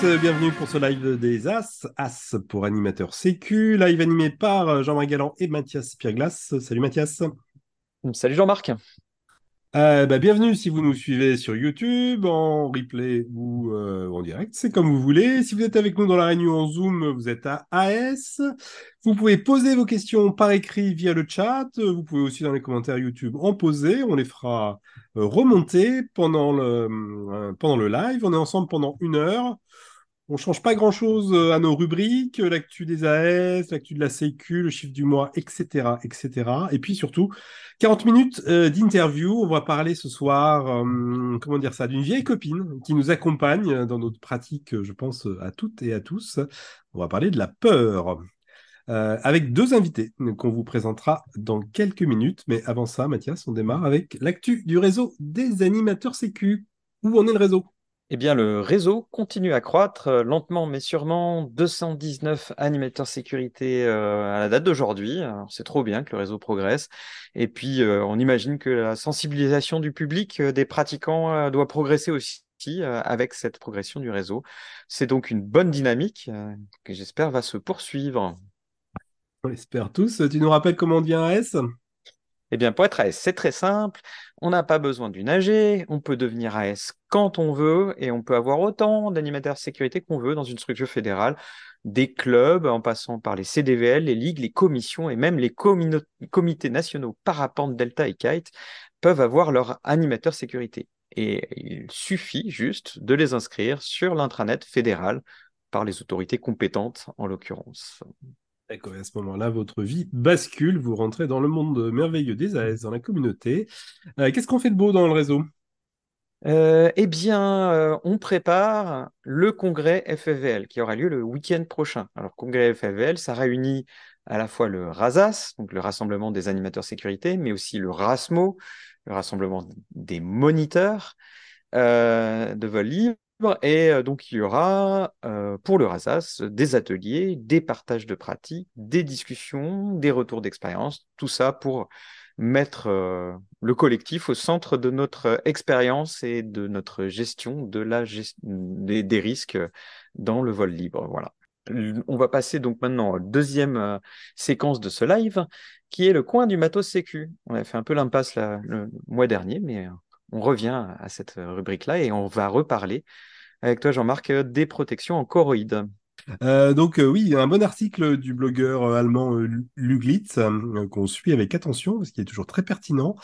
tous, euh, bienvenue pour ce live des As, As pour animateur sécu, live animé par euh, Jean-Marc Galland et Mathias Pierglas. Salut Mathias. Salut Jean-Marc. Euh, bah, bienvenue si vous nous suivez sur YouTube, en replay ou euh, en direct, c'est comme vous voulez. Si vous êtes avec nous dans la réunion en Zoom, vous êtes à AS. Vous pouvez poser vos questions par écrit via le chat. Vous pouvez aussi dans les commentaires YouTube en poser. On les fera remonter pendant le, pendant le live. On est ensemble pendant une heure. On change pas grand-chose euh, à nos rubriques, l'actu des AS, l'actu de la Sécu, le chiffre du mois, etc., etc. Et puis surtout, 40 minutes euh, d'interview. On va parler ce soir, euh, comment dire ça, d'une vieille copine qui nous accompagne dans notre pratique, je pense, à toutes et à tous. On va parler de la peur. avec deux invités qu'on vous présentera dans quelques minutes. Mais avant ça, Mathias, on démarre avec l'actu du réseau des animateurs Sécu. Où en est le réseau? Eh bien, le réseau continue à croître euh, lentement mais sûrement. 219 animateurs sécurité euh, à la date d'aujourd'hui. C'est trop bien que le réseau progresse. Et puis, euh, on imagine que la sensibilisation du public, des pratiquants, doit progresser aussi avec cette progression du réseau. C'est donc une bonne dynamique que j'espère va se poursuivre. On l'espère tous. Tu nous rappelles comment on devient AS eh bien, pour être AS, c'est très simple. On n'a pas besoin d'une AG. On peut devenir AS quand on veut et on peut avoir autant d'animateurs sécurité qu'on veut dans une structure fédérale, des clubs en passant par les CDVL, les ligues, les commissions et même les comités nationaux parapente, Delta et Kite peuvent avoir leur animateur sécurité. Et il suffit juste de les inscrire sur l'intranet fédéral par les autorités compétentes en l'occurrence. D'accord, à ce moment-là, votre vie bascule, vous rentrez dans le monde merveilleux des AS, dans la communauté. Euh, qu'est-ce qu'on fait de beau dans le réseau? Euh, Eh bien, euh, on prépare le congrès FFVL qui aura lieu le week-end prochain. Alors, congrès FFVL, ça réunit à la fois le RASAS, donc le rassemblement des animateurs sécurité, mais aussi le RASMO, le rassemblement des moniteurs de vol et euh, donc, il y aura euh, pour le RASAS des ateliers, des partages de pratiques, des discussions, des retours d'expérience, tout ça pour mettre euh, le collectif au centre de notre expérience et de notre gestion de la des, des, risques dans le vol libre. Voilà. On va passer donc maintenant à la deuxième séquence de ce live, qui est le coin du matos sécu. On a fait un peu l'impasse le mois dernier, mais on revient à cette rubrique-là et on va reparler avec toi, Jean-Marc, des protections en choroïdes. Euh, donc euh, oui, un bon article du blogueur euh, allemand Luglitz qu'on suit avec attention parce qu'il est toujours très pertinent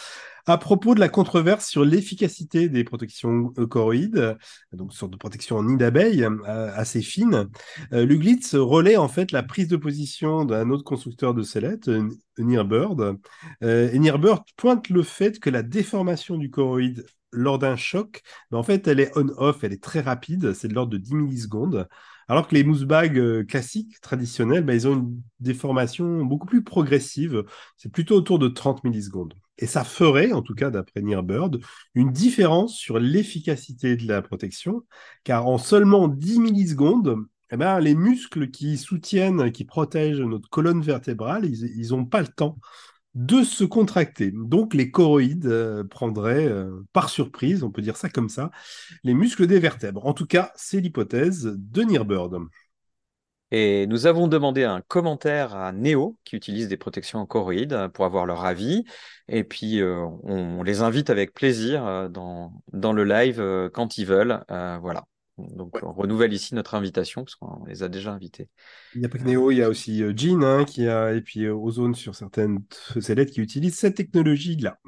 à propos de la controverse sur l'efficacité des protections choroïdes, donc sorte de protection en nid d'abeille assez fine. Luglitz relaie en fait la prise de position d'un autre constructeur de sellettes, Nearbird. et Nearbird pointe le fait que la déformation du choroïde lors d'un choc, mais en fait, elle est on-off, elle est très rapide, c'est de l'ordre de 10 millisecondes. Alors que les mousse bags euh, classiques, traditionnels, bah, ils ont une déformation beaucoup plus progressive. C'est plutôt autour de 30 millisecondes. Et ça ferait, en tout cas d'après Nearbird, une différence sur l'efficacité de la protection, car en seulement 10 millisecondes, eh ben, les muscles qui soutiennent, qui protègent notre colonne vertébrale, ils n'ont pas le temps de se contracter. Donc les choroïdes euh, prendraient euh, par surprise, on peut dire ça comme ça, les muscles des vertèbres. En tout cas, c'est l'hypothèse de Nearbird. Et nous avons demandé un commentaire à Néo, qui utilise des protections en choroïdes, pour avoir leur avis. Et puis, euh, on, les invite avec plaisir dans, dans le live quand ils veulent. voilà. Donc, on renouvelle ici notre invitation parce qu'on les a déjà invités. Il n'y a pas que Neo, il y a aussi euh, Jean hein, qui a, et puis euh, Ozone sur certaines sellettes qui utilisent cette technologie-là.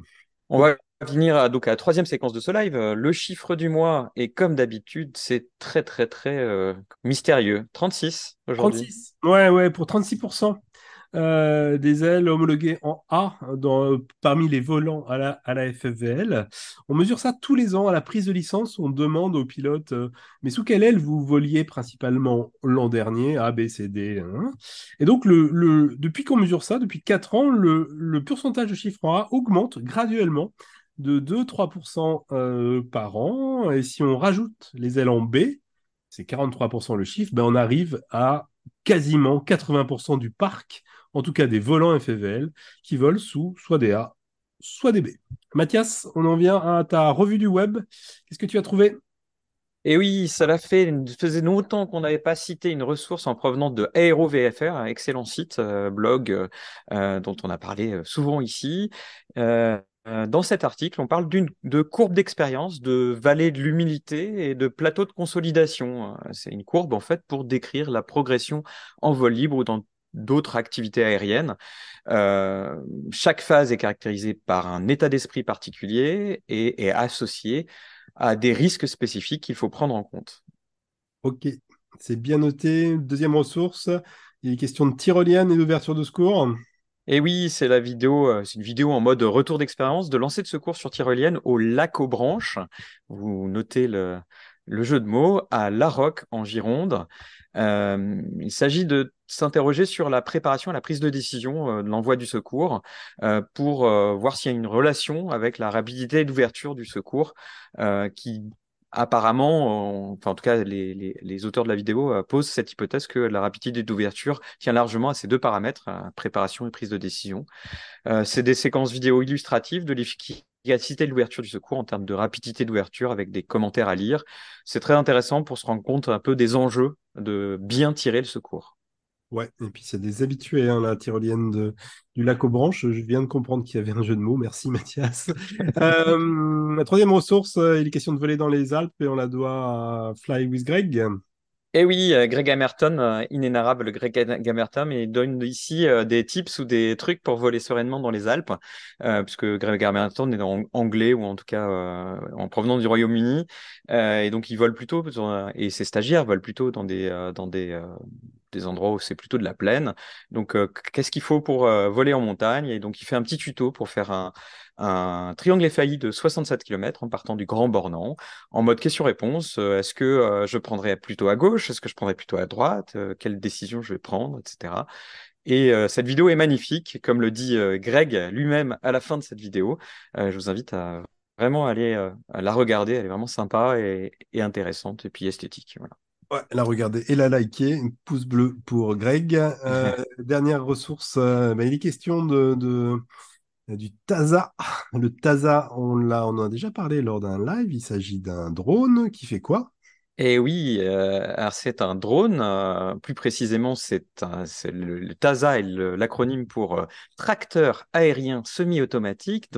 On va venir à, donc à la troisième séquence de ce live. Le chiffre du mois, et comme d'habitude, c'est très, très, très euh, mystérieux. 36 aujourd'hui. 36, ouais, ouais, pour 36%. Euh, des ailes homologuées en A dans, parmi les volants à la, FFVL. On mesure ça tous les ans à la prise de licence. On demande aux pilotes euh, mais sous quelle aile vous voliez principalement l'an dernier? A, B, C, D. Hein? Et donc, depuis qu'on mesure ça, depuis 4 ans, le, pourcentage de chiffre en A augmente graduellement de 2-3% euh, par an. Et si on rajoute les ailes en B, c'est 43% le chiffre, ben on arrive à quasiment 80% du parc en tout cas des volants FFVL, qui volent sous soit des A, soit des B. Mathias, on en vient à ta revue du web. Qu'est-ce que tu as trouvé? Et oui, ça fait. Faisait longtemps qu'on n'avait pas cité une ressource en provenance de AeroVFR, un excellent site, euh, blog euh, euh, dont on a parlé souvent ici. Dans cet article, on parle de courbe d'expérience, de vallée de l'humilité et de plateau de consolidation. C'est une courbe en fait pour décrire la progression en vol libre ou dans d'autres activités aériennes. chaque phase est caractérisée par un état d'esprit particulier et est associée à des risques spécifiques qu'il faut prendre en compte. Ok, c'est bien noté. Deuxième ressource, il est question de tyrolienne et d'ouverture de secours. Et oui, c'est la vidéo, euh, c'est une vidéo en mode retour d'expérience de lancer de secours sur tyrolienne au lac aux branches. Vous notez le, jeu de mots à La Roque en Gironde. Euh, il s'agit de s'interroger sur la préparation et la prise de décision euh, de l'envoi du secours pour voir s'il y a une relation avec la rapidité d'ouverture du secours qui apparemment, en tout cas les, auteurs de la vidéo posent cette hypothèse que la rapidité d'ouverture tient largement à ces deux paramètres, préparation et prise de décision. c'est des séquences vidéo illustratives de l'efficacité de l'ouverture du secours en termes de rapidité d'ouverture avec des commentaires à lire. C'est très intéressant pour se rendre compte un peu des enjeux de bien tirer le secours. Ouais, et puis c'est des habitués, hein, la tyrolienne de, du lac aux branches. Je viens de comprendre qu'il y avait un jeu de mots. Merci Mathias. euh, la troisième ressource, euh, il est question de voler dans les Alpes et on la doit à Fly with Greg. Eh oui, euh, Greg Hammerton, euh, inénarrable Greg Hammerton, il donne ici des tips ou des trucs pour voler sereinement dans les Alpes, puisque Greg Hammerton est anglais ou en tout cas en provenance du Royaume-Uni, et donc il vole plutôt, et ses stagiaires volent plutôt dans des, dans des, des endroits où c'est plutôt de la plaine. Donc, qu'est-ce qu'il faut pour voler en montagne? Et donc, il fait un petit tuto pour faire un, triangle effailli de 67 km en partant du Grand Bornand, en mode question-réponse. Euh, est-ce que euh, je prendrais plutôt à gauche? Est-ce que je prendrais plutôt à droite? Euh, Quelle décision je vais prendre? Etc. Et cette vidéo est magnifique, comme le dit Greg lui-même à la fin de cette vidéo. je vous invite à vraiment aller la regarder. Elle est vraiment sympa et, intéressante, et puis esthétique. Voilà. Ouais, la regarder et la liker. Pouce bleu pour Greg. dernière ressource, bah, il est question de du TASA. Le TASA, on, l'a, on en a déjà parlé lors d'un live. Il s'agit d'un drone qui fait quoi? Et oui, euh, c'est un drone. Euh, plus précisément, c'est, le, TASA est l'acronyme pour euh, tracteur aérien semi-automatique,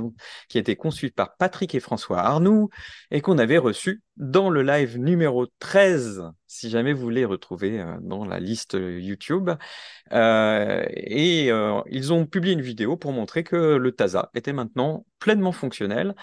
qui a été conçu par Patrick et François Arnoux et qu'on avait reçu dans le live numéro 13, si jamais vous voulez retrouver dans la liste YouTube. et ils ont publié une vidéo pour montrer que le TASA était maintenant pleinement fonctionnel.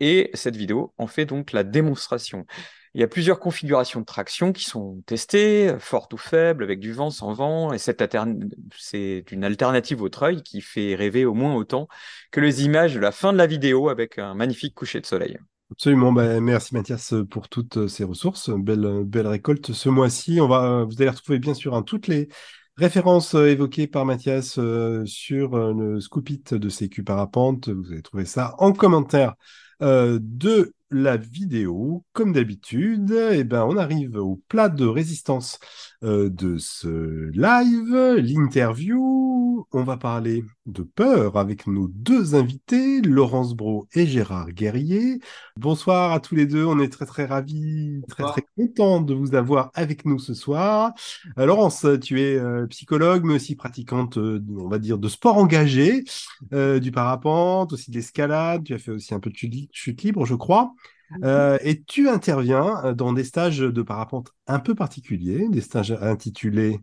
Et cette vidéo en fait donc la démonstration. Il y a plusieurs configurations de traction qui sont testées, fortes ou faibles, avec du vent, sans vent, et c'est une alternative au treuil qui fait rêver au moins autant que les images de la fin de la vidéo avec un magnifique coucher de soleil. Absolument, bah, merci Mathias pour toutes ces ressources. Belle, belle récolte ce mois-ci. Va, vous allez retrouver bien sûr hein, toutes les références euh, évoquées par Mathias euh, sur euh, le scoopit de CQ Parapente. Vous allez trouver ça en commentaire de la vidéo. Comme d'habitude, eh ben, on arrive au plat de résistance euh, de ce live, l'interview. On va parler de peur avec nos deux invités, Laurence Bro et Gérard Guerrier. Bonsoir à tous les deux, on est très très ravis, très très contents de vous avoir avec nous ce soir. Euh, Laurence, tu es euh, psychologue, mais aussi pratiquante, on va dire, de sport engagé, du parapente, aussi de l'escalade, tu as fait aussi un peu de chute libre, je crois. Euh, et tu interviens euh, dans des stages de parapente un peu particuliers, des stages intitulés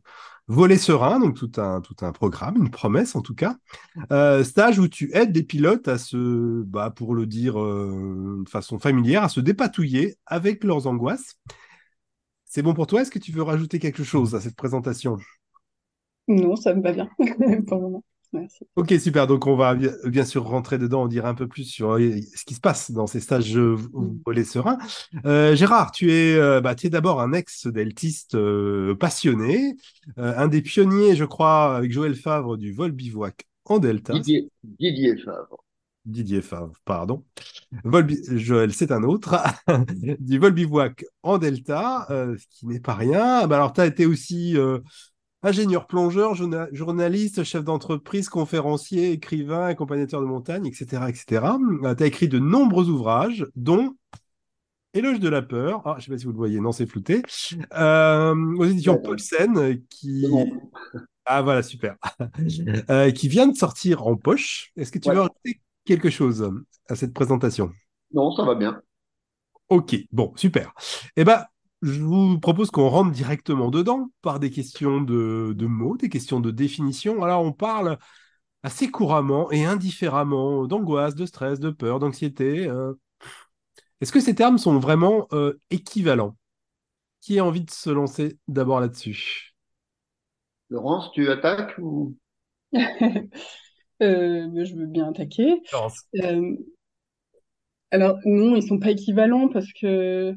Voler serein, donc tout un, tout un programme, une promesse en tout cas. Euh, stage où tu aides des pilotes à se, bah, pour le dire de façon familière, à se dépatouiller avec leurs angoisses. C'est bon pour toi? Est-ce que tu veux rajouter quelque chose à cette présentation? Non, ça me va bien pour le moment. Ok, super. Donc, on va bien sûr rentrer dedans, on dira un peu plus sur euh, ce qui se passe dans ces stages volés sereins. Euh, Gérard, tu es, euh, bah, es d'abord un ex-deltiste passionné, un des pionniers, je crois, avec Joël Favre du vol bivouac en Delta. Didier, Didier Favre. Didier Favre, pardon. Vol Joël, c'est un autre. du vol bivouac en Delta, ce qui n'est pas rien. Bah, alors, tu as été aussi ingénieur plongeur, journaliste, chef d'entreprise, conférencier, écrivain, accompagnateur de montagne, etc. etc. Tu as écrit de nombreux ouvrages, dont Éloge de la peur. Ah, je sais pas si vous le voyez, non, c'est flouté. Euh, aux éditions Ouais, Paulsen, qui... C'est bon. Ah, voilà, super. Euh, qui vient de sortir en poche. Est-ce que tu Ouais. veux rajouter quelque chose à cette présentation? Non, ça va bien. Ok, bon, super. Eh ben, je vous propose qu'on rentre directement dedans par des questions de, de mots, des questions de définition. Alors, on parle assez couramment et indifféremment d'angoisse, de stress, de peur, d'anxiété. euh. Est-ce que ces termes sont vraiment euh, équivalents? Qui a envie de se lancer d'abord là-dessus? Laurence, tu attaques ou... Euh, je veux bien attaquer. Laurence. Euh, alors non, ils sont pas équivalents parce que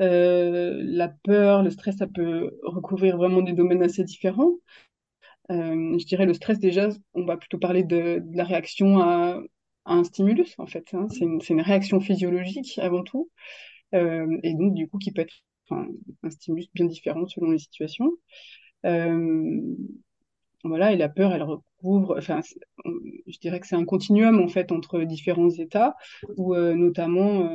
euh, la peur, le stress, ça peut recouvrir vraiment des domaines assez différents. Euh, je dirais le stress déjà, on va plutôt parler de, la réaction à, un stimulus en fait. hein. C'est une, réaction physiologique avant tout, Euh, et donc du coup qui peut être un stimulus bien différent selon les situations. Voilà, et la peur, elle recouvre, enfin, je dirais que c'est un continuum en fait entre différents états où notamment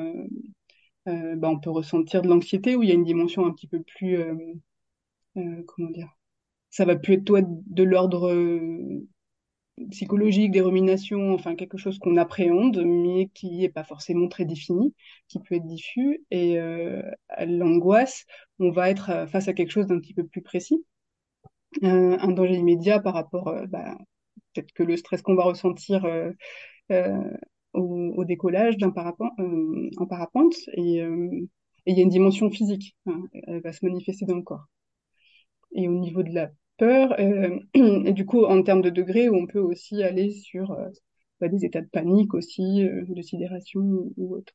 euh, bah, on peut ressentir de l'anxiété où il y a une dimension un petit peu plus, euh, euh, comment dire, ça va plus être de l'ordre euh, psychologique, des ruminations, enfin quelque chose qu'on appréhende mais qui est pas forcément très défini, qui peut être diffus. Et euh, à l'angoisse, on va être euh, face à quelque chose d'un petit peu plus précis, un danger immédiat par rapport bah, peut-être que le stress qu'on va ressentir au, au décollage d'un parapente, euh, en parapente. Et euh, et il y a une dimension physique, hein, elle va se manifester dans le corps. Et au niveau de la peur, euh, et du coup, en termes de degré, on peut aussi aller sur bah, des états de panique aussi, de sidération ou, ou autre.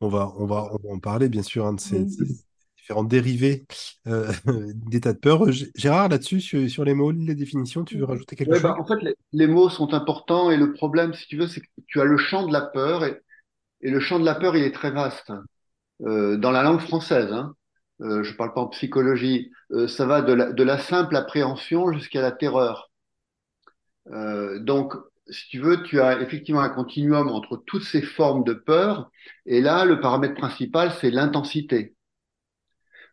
On va, on va, en parler, bien sûr, hein, de ces. Différents dérivés euh, d'état de peur. Gérard, là-dessus, sur, sur les mots, les définitions, tu veux rajouter quelque Ouais, chose? bah, en fait, les, les mots sont importants et le problème, si tu veux, c'est que tu as le champ de la peur et, et le champ de la peur, il est très vaste. Euh, dans la langue française, hein, euh, je parle pas en psychologie, euh, ça va de la, de la simple appréhension jusqu'à la terreur. Euh, donc, si tu veux, tu as effectivement un continuum entre toutes ces formes de peur et là, le paramètre principal, c'est l'intensité.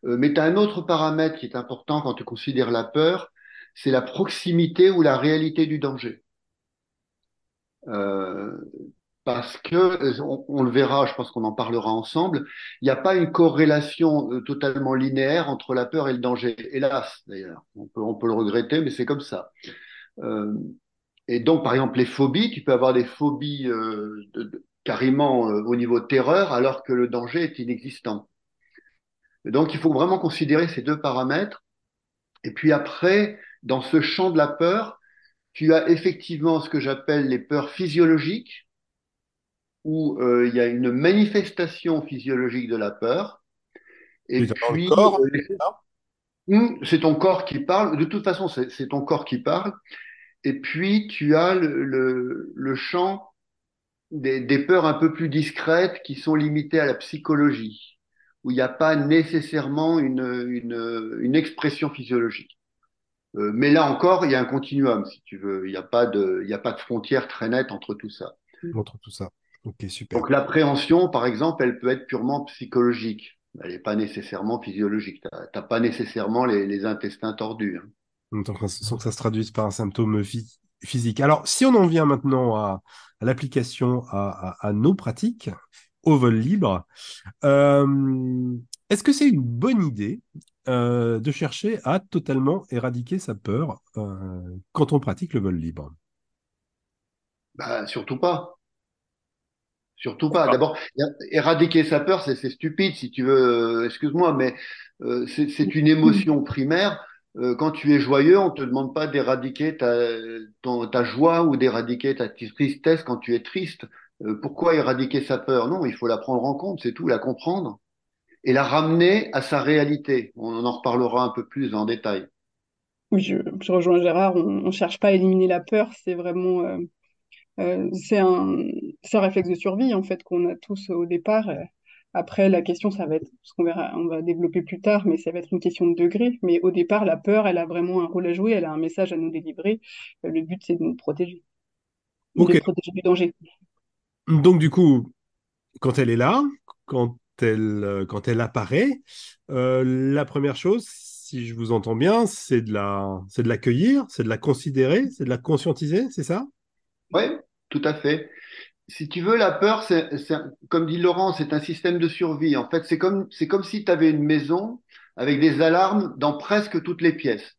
Euh, mais tu as un autre paramètre qui est important quand tu considères la peur, c'est la proximité ou la réalité du danger. Euh, parce que, on, le verra, je pense qu'on en parlera ensemble, il n'y a pas une corrélation euh, totalement linéaire entre la peur et le danger. Hélas, d'ailleurs, on peut, le regretter, mais c'est comme ça. Et donc, par exemple, les phobies, tu peux avoir des phobies carrément au niveau terreur, alors que le danger est inexistant. Donc, il faut vraiment considérer ces deux paramètres. Et puis après, dans ce champ de la peur, tu as effectivement ce que j'appelle les peurs physiologiques, où euh, il y a une manifestation physiologique de la peur. Et puis, euh, c'est hum, c'est ton corps qui parle. De toute façon, c'est c'est ton corps qui parle. Et puis, tu as le, le, le champ des, des peurs un peu plus discrètes qui sont limitées à la psychologie, où il n'y a pas nécessairement une, une, une expression physiologique. Euh, mais là encore, il y a un continuum, si tu veux. Il n'y a pas de, il a pas de frontière très nette entre tout ça. Montre tout ça. Ok, super. Donc l'appréhension, par exemple, elle peut être purement psychologique. Elle n'est pas nécessairement physiologique. T'as t'as pas nécessairement les, les intestins tordus. hein. Donc, sans que ça se traduise par un symptôme phy- physique. Alors, si on en vient maintenant à, à l'application à, à- à nos pratiques au vol libre, euh, est-ce que c'est une bonne idée euh, de chercher à totalement éradiquer sa peur euh, quand on pratique le vol libre? Bah, surtout pas. Surtout pas. D'abord, éradiquer sa peur, c'est stupide, si tu veux. Excuse-moi, mais euh, c'est une émotion primaire. Euh, quand tu es joyeux, on te demande pas d'éradiquer ta joie ou d'éradiquer ta tristesse quand tu es triste. Euh, pourquoi éradiquer sa peur? Non, il faut la prendre en compte, c'est tout, la comprendre et la ramener à sa réalité. On en reparlera un peu plus en détail. Oui, je, je rejoins Gérard, on ne cherche pas à éliminer la peur, c'est vraiment euh, euh, c'est un, réflexe de survie en fait qu'on a tous au départ. Après, la question, ça va être, ce qu'on verra, on va développer plus tard, mais ça va être une question de degré. Mais au départ, la peur, elle a vraiment un rôle à jouer, elle a un message à nous délivrer. Le but, c'est de nous protéger, de protéger du danger. Donc, du coup, quand elle est là, quand elle, quand elle apparaît, la première chose, si je vous entends bien, c'est de la, c'est de l'accueillir, c'est de la considérer, c'est de la conscientiser, c'est ça? Oui, tout à fait. Si tu veux, la peur, c'est, comme dit Laurent, c'est un système de survie. En fait, c'est comme, c'est comme si tu avais une maison avec des alarmes dans presque toutes les pièces.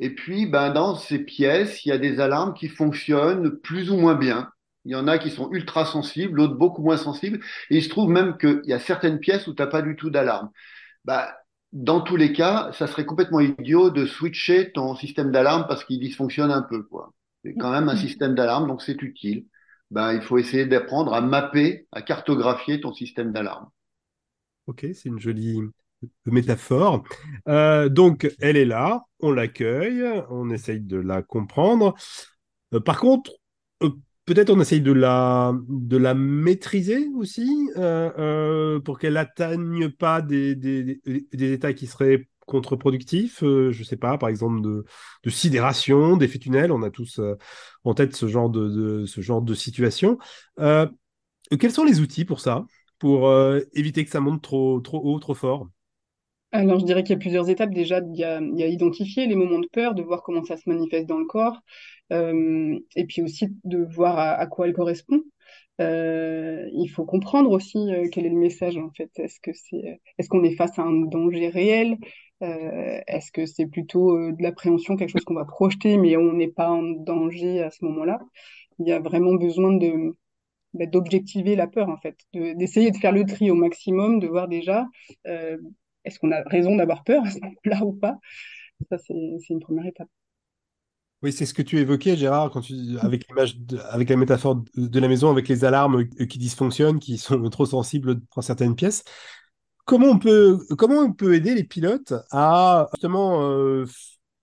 Et puis, ben, dans ces pièces, il y a des alarmes qui fonctionnent plus ou moins bien. Il y en a qui sont ultra sensibles, d'autres beaucoup moins sensibles. Et il se trouve même qu'il y a certaines pièces où tu n'as pas du tout d'alarme. Ben, dans tous les cas, ça serait complètement idiot de switcher ton système d'alarme parce qu'il dysfonctionne un peu. quoi. C'est quand même un système d'alarme, donc c'est utile. Ben, il faut essayer d'apprendre à mapper, à cartographier ton système d'alarme. Ok, c'est une jolie métaphore. Euh, donc, elle est là, on l'accueille, on essaye de la comprendre. Euh, par contre, euh, peut-être on essaye de la, de la maîtriser aussi euh, euh, pour qu'elle n'atteigne pas des, des, des, états qui seraient contre-productifs. Euh, je sais pas, par exemple de, de sidération, d'effet tunnel. On a tous en tête ce genre de, de, ce genre de situation. quels sont les outils pour ça, pour éviter que ça monte trop, trop haut, trop fort? Alors, je dirais qu'il y a plusieurs étapes. Déjà, il y a, il identifier les moments de peur, de voir comment ça se manifeste dans le corps, euh, et puis aussi de voir à, quoi elle correspond. Euh, il faut comprendre aussi euh, quel est le message en fait. Est-ce que c'est, est-ce qu'on est face à un danger réel? Est-ce que c'est plutôt de l'appréhension, quelque chose qu'on va projeter, mais on n'est pas en danger à ce moment-là? Il y a vraiment besoin de bah, d'objectiver la peur en fait, d'essayer de, faire le tri au maximum, de voir déjà est-ce qu'on a raison d'avoir peur à ce moment-là ou pas? Ça, c'est une première étape. Oui, c'est ce que tu évoquais, Gérard, quand tu, avec l'image, avec la métaphore de la maison, avec les alarmes qui dysfonctionnent, qui sont trop sensibles dans certaines pièces. Comment on peut, comment on peut aider les pilotes à justement euh,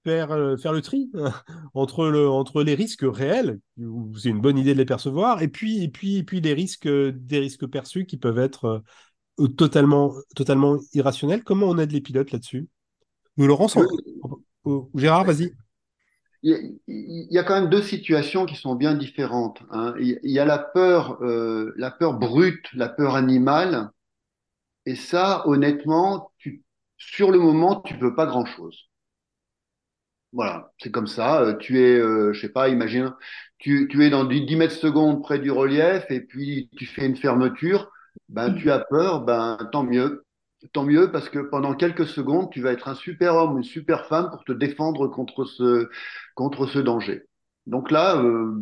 faire, euh, faire le tri entre, le, entre les risques réels, où c'est une bonne idée de les percevoir, et puis, et puis, et puis les risques, des risques perçus qui peuvent être euh, totalement, totalement irrationnels. Comment on aide les pilotes là-dessus? Nous, Laurence, Gérard, vas-y il y a quand même deux situations qui sont bien différentes. Hein. Il y a la peur, euh, la peur brute, la peur animale, et ça, honnêtement, tu, sur le moment, tu peux pas grand-chose. Voilà, c'est comme ça. Euh, tu es, euh, je sais pas, imagine, tu, tu es dans 10 mètres secondes près du relief et puis tu fais une fermeture. Ben, tu as peur, ben tant mieux tant mieux parce que pendant quelques secondes, tu vas être un super homme, une super femme pour te défendre contre ce, contre ce danger. Donc là, euh,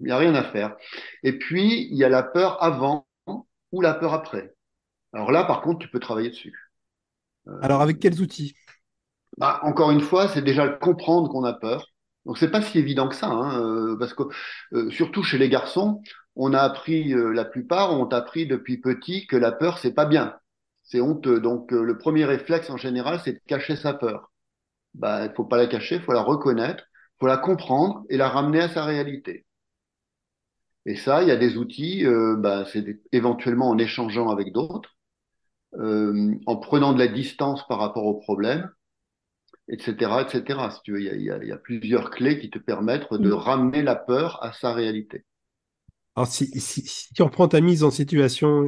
il n'y a rien à faire. Et puis, il y a la peur avant ou la peur après. Alors là, par contre, tu peux travailler dessus. Euh, Alors, avec quels outils? Bah, Encore une fois, c'est déjà comprendre qu'on a peur. Donc, c'est pas si évident que ça, hein, euh, parce que surtout chez les garçons, on a appris, la plupart ont appris depuis petit que la peur, c'est pas bien c'est honteux. Donc, euh, le premier réflexe en général, c'est de cacher sa peur. Bah, faut pas la cacher, faut la reconnaître, faut la comprendre et la ramener à sa réalité. Et ça, il y a des outils, euh, bah, c'est éventuellement en échangeant avec d'autres, euh, en prenant de la distance par rapport au problème, etc., etc. Si tu veux, il y a, il y a plusieurs clés qui te permettent de mm. ramener la peur à sa réalité. Alors, si, si, si, tu reprends ta mise en situation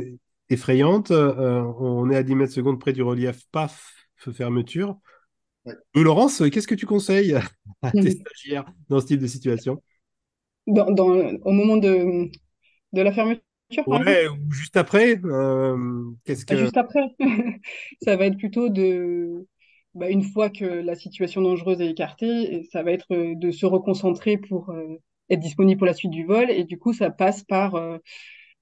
effrayante. Euh, on est à 10 mètres secondes près du relief, paf, fermeture. Ouais. Laurence, qu'est-ce que tu conseilles à tes stagiaires dans ce type de situation? Dans, Au moment de, de la fermeture Ouais, ou juste après euh, qu'est-ce que... Juste après. ça va être plutôt de. Bah, une fois que la situation dangereuse est écartée, ça va être de se reconcentrer pour euh, être disponible pour la suite du vol. Et du coup, ça passe par euh,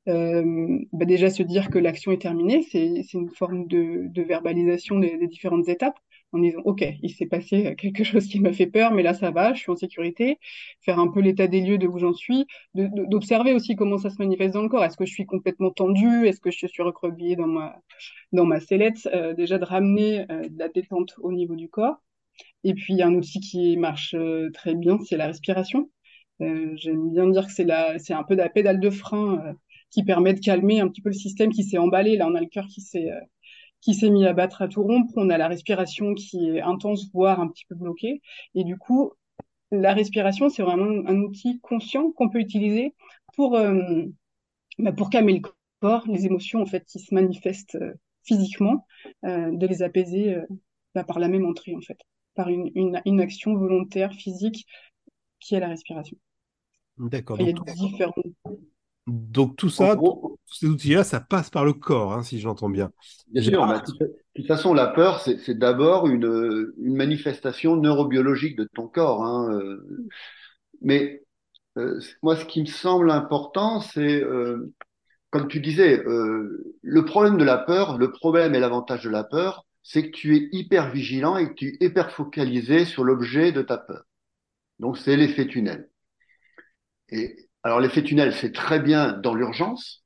euh, bah déjà se dire que l'action est terminée, c'est une forme de, de verbalisation des, des, différentes étapes en disant ok, il s'est passé quelque chose qui m'a fait peur, mais là ça va, je suis en sécurité. Faire un peu l'état des lieux de où j'en suis, d'observer aussi comment ça se manifeste dans le corps. Est-ce que je suis complètement tendue? Est-ce que je suis recroquevillée dans ma dans ma sellette? Euh, Déjà de ramener euh, de la détente au niveau du corps. Et puis un outil qui marche euh, très bien, c'est la respiration. J'aime bien dire que c'est la, c'est un peu la pédale de frein qui permet de calmer un petit peu le système qui s'est emballé. Là, on a le cœur qui s'est qui s'est mis à battre à tout rompre. On a la respiration qui est intense, voire un petit peu bloquée. Et du coup, la respiration, c'est vraiment un outil conscient qu'on peut utiliser pour euh, bah, pour calmer le rapport, les émotions en fait qui se manifestent physiquement, de les apaiser bah, par la même entrée en fait, par une, une, une action volontaire physique qui est la respiration. D'accord. Il y a différents donc tout ça, tous ces outils-là, ça passe par le corps, hein, si j'entends bien. Bien sûr, de toute façon, la peur, c'est d'abord une, une, manifestation neurobiologique de ton corps. Hein, euh. mais euh, moi, ce qui me semble important, c'est, euh, comme tu disais, euh, le problème de la peur, le problème et l'avantage de la peur, c'est que tu es hyper vigilant et que tu es hyper focalisé sur l'objet de ta peur. Donc c'est l'effet tunnel. Et alors l'effet tunnel, c'est très bien dans l'urgence.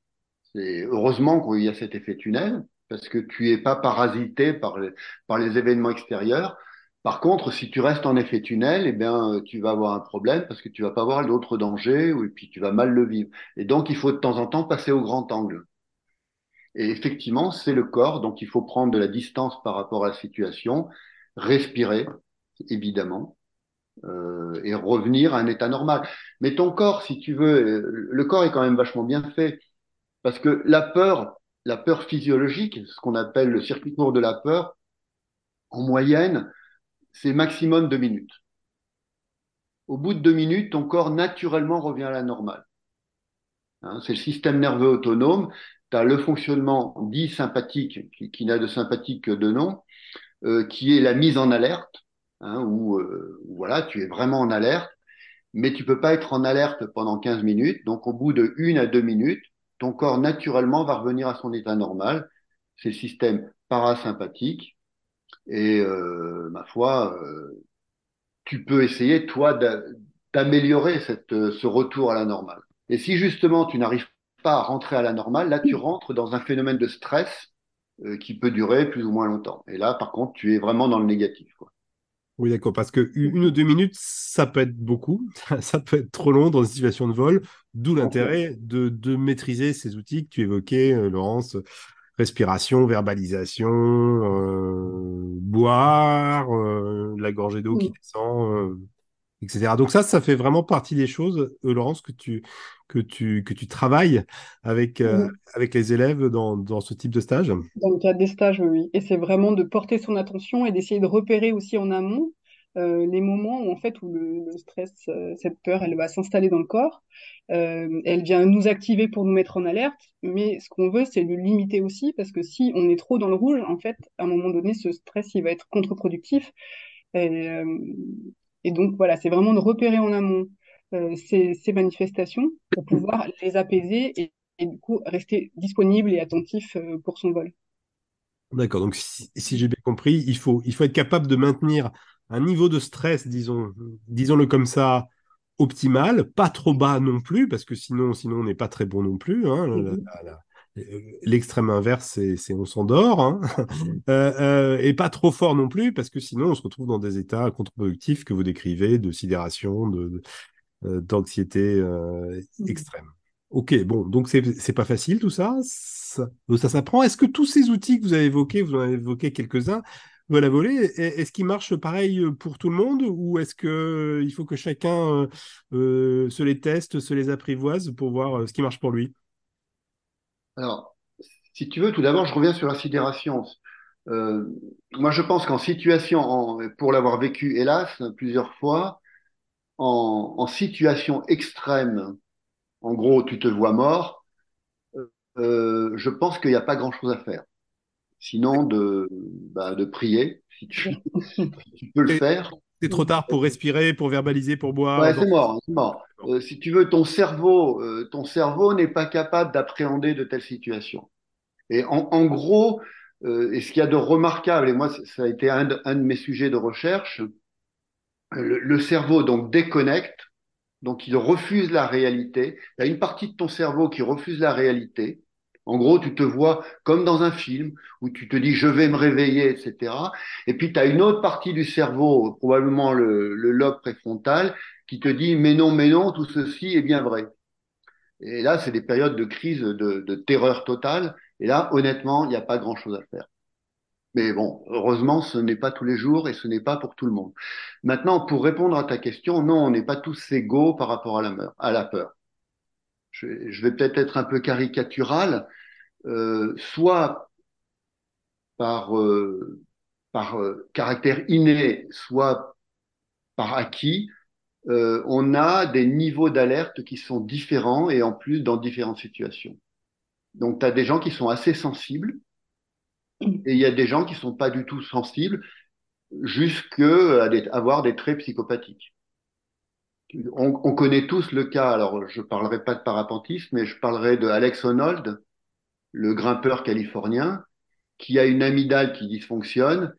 C'est heureusement qu'il y a cet effet tunnel parce que tu es pas parasité par les, par les événements extérieurs. Par contre, si tu restes en effet tunnel, eh bien, tu vas avoir un problème parce que tu vas pas voir d'autres dangers et puis tu vas mal le vivre. Et donc, il faut de temps en temps passer au grand angle. Et effectivement, c'est le corps, donc il faut prendre de la distance par rapport à la situation, respirer, évidemment, euh, et revenir à un état normal. Mais ton corps, si tu veux, euh, le corps est quand même vachement bien fait parce que la peur, la peur physiologique, ce qu'on appelle le circuit court de la peur, en moyenne, c'est maximum deux minutes. Au bout de deux minutes, ton corps naturellement revient à la normale. Hein, c'est le système nerveux autonome. Tu as le fonctionnement dit sympathique, qui, n'a de sympathique que de nom, euh, qui est la mise en alerte hein, où, euh, voilà, tu es vraiment en alerte, mais tu peux pas être en alerte pendant 15 minutes. Donc, au bout de une à deux minutes, ton corps naturellement va revenir à son état normal. C'est le système parasympathique. Et euh, ma foi, euh, tu peux essayer, toi, d'améliorer cette, ce retour à la normale. Et si justement tu n'arrives pas à rentrer à la normale, là, tu rentres dans un phénomène de stress euh, qui peut durer plus ou moins longtemps. Et là, par contre, tu es vraiment dans le négatif. Quoi. Oui, d'accord, parce que une ou deux minutes, ça peut être beaucoup, ça peut être trop long dans une situation de vol, d'où l'intérêt de, de, maîtriser ces outils que tu évoquais, euh, Laurence, respiration, verbalisation, euh, boire, euh, la gorgée d'eau qui descend, euh, etc. Donc ça, ça fait vraiment partie des choses, euh, Laurence, que tu, que tu, que tu travailles avec, euh, avec les élèves dans, dans ce type de stage? Dans le cadre des stages, oui. Et c'est vraiment de porter son attention et d'essayer de repérer aussi en amont euh, les moments où en fait où le, le stress, euh, cette peur, elle va s'installer dans le corps. Euh, elle vient nous activer pour nous mettre en alerte, mais ce qu'on veut, c'est le limiter aussi parce que si on est trop dans le rouge, en fait, à un moment donné, ce stress, il va être contre-productif. Et, et donc voilà, c'est vraiment de repérer en amont euh, ces, ces, manifestations pour pouvoir les apaiser et, et, du coup rester disponible et attentif euh, pour son vol. D'accord, donc si, si j'ai bien compris, il faut, il faut être capable de maintenir un niveau de stress, disons, disons-le comme ça, optimal, pas trop bas non plus, parce que sinon, sinon on n'est pas très bon non plus. Hein, mm -hmm. L'extrême inverse, c'est on s'endort, hein, euh, euh, et pas trop fort non plus, parce que sinon on se retrouve dans des états contre-productifs que vous décrivez, de sidération, de, euh, d'anxiété euh, extrême. Ok, bon, donc c'est pas facile tout ça, ça, ça s'apprend. Est-ce que tous ces outils que vous avez évoqués, vous en avez évoqué quelques-uns, vol à voler, est-ce qu'ils marchent pareil pour tout le monde ou est-ce que il faut que chacun euh, se les teste, se les apprivoise pour voir ce qui marche pour lui? Alors, si tu veux, tout d'abord, je reviens sur la sidération. Euh, moi, je pense qu'en situation, en, pour l'avoir vécu, hélas, plusieurs fois, en, en, situation extrême, en gros, tu te vois mort, euh, je pense qu'il n'y a pas grand-chose à faire. Sinon, de, bah, de prier, si tu, si tu peux le faire. C'est trop tard pour respirer, pour verbaliser, pour boire. Ouais, c'est mort, c'est mort. Euh, si tu veux, ton cerveau, euh, ton cerveau n'est pas capable d'appréhender de telles situations. Et en, en gros, euh, et ce qu'il y a de remarquable, et moi, ça a été un de, un de mes sujets de recherche, le, le, cerveau donc déconnecte, donc il refuse la réalité. Il y a une partie de ton cerveau qui refuse la réalité. En gros, tu te vois comme dans un film où tu te dis je vais me réveiller, etc. Et puis tu as une autre partie du cerveau, probablement le, le, lobe préfrontal, qui te dit mais non, mais non, tout ceci est bien vrai. Et là, c'est des périodes de crise, de, terreur totale. Et là, honnêtement, il n'y a pas grand-chose à faire. Mais bon, heureusement, ce n'est pas tous les jours et ce n'est pas pour tout le monde. Maintenant, pour répondre à ta question, non, on n'est pas tous égaux par rapport à la, à la peur. Je, je vais peut-être être un peu caricatural, euh, soit par, euh, par euh, caractère inné, soit par acquis, on a des niveaux d'alerte qui sont différents et en plus dans différentes situations. Donc, tu as des gens qui sont assez sensibles et il y a des gens qui sont pas du tout sensibles jusqu'à avoir des traits psychopathiques. On, on, connaît tous le cas, alors je parlerai pas de parapentisme, mais je parlerai de Alex Honnold, le grimpeur californien, qui a une amygdale qui dysfonctionne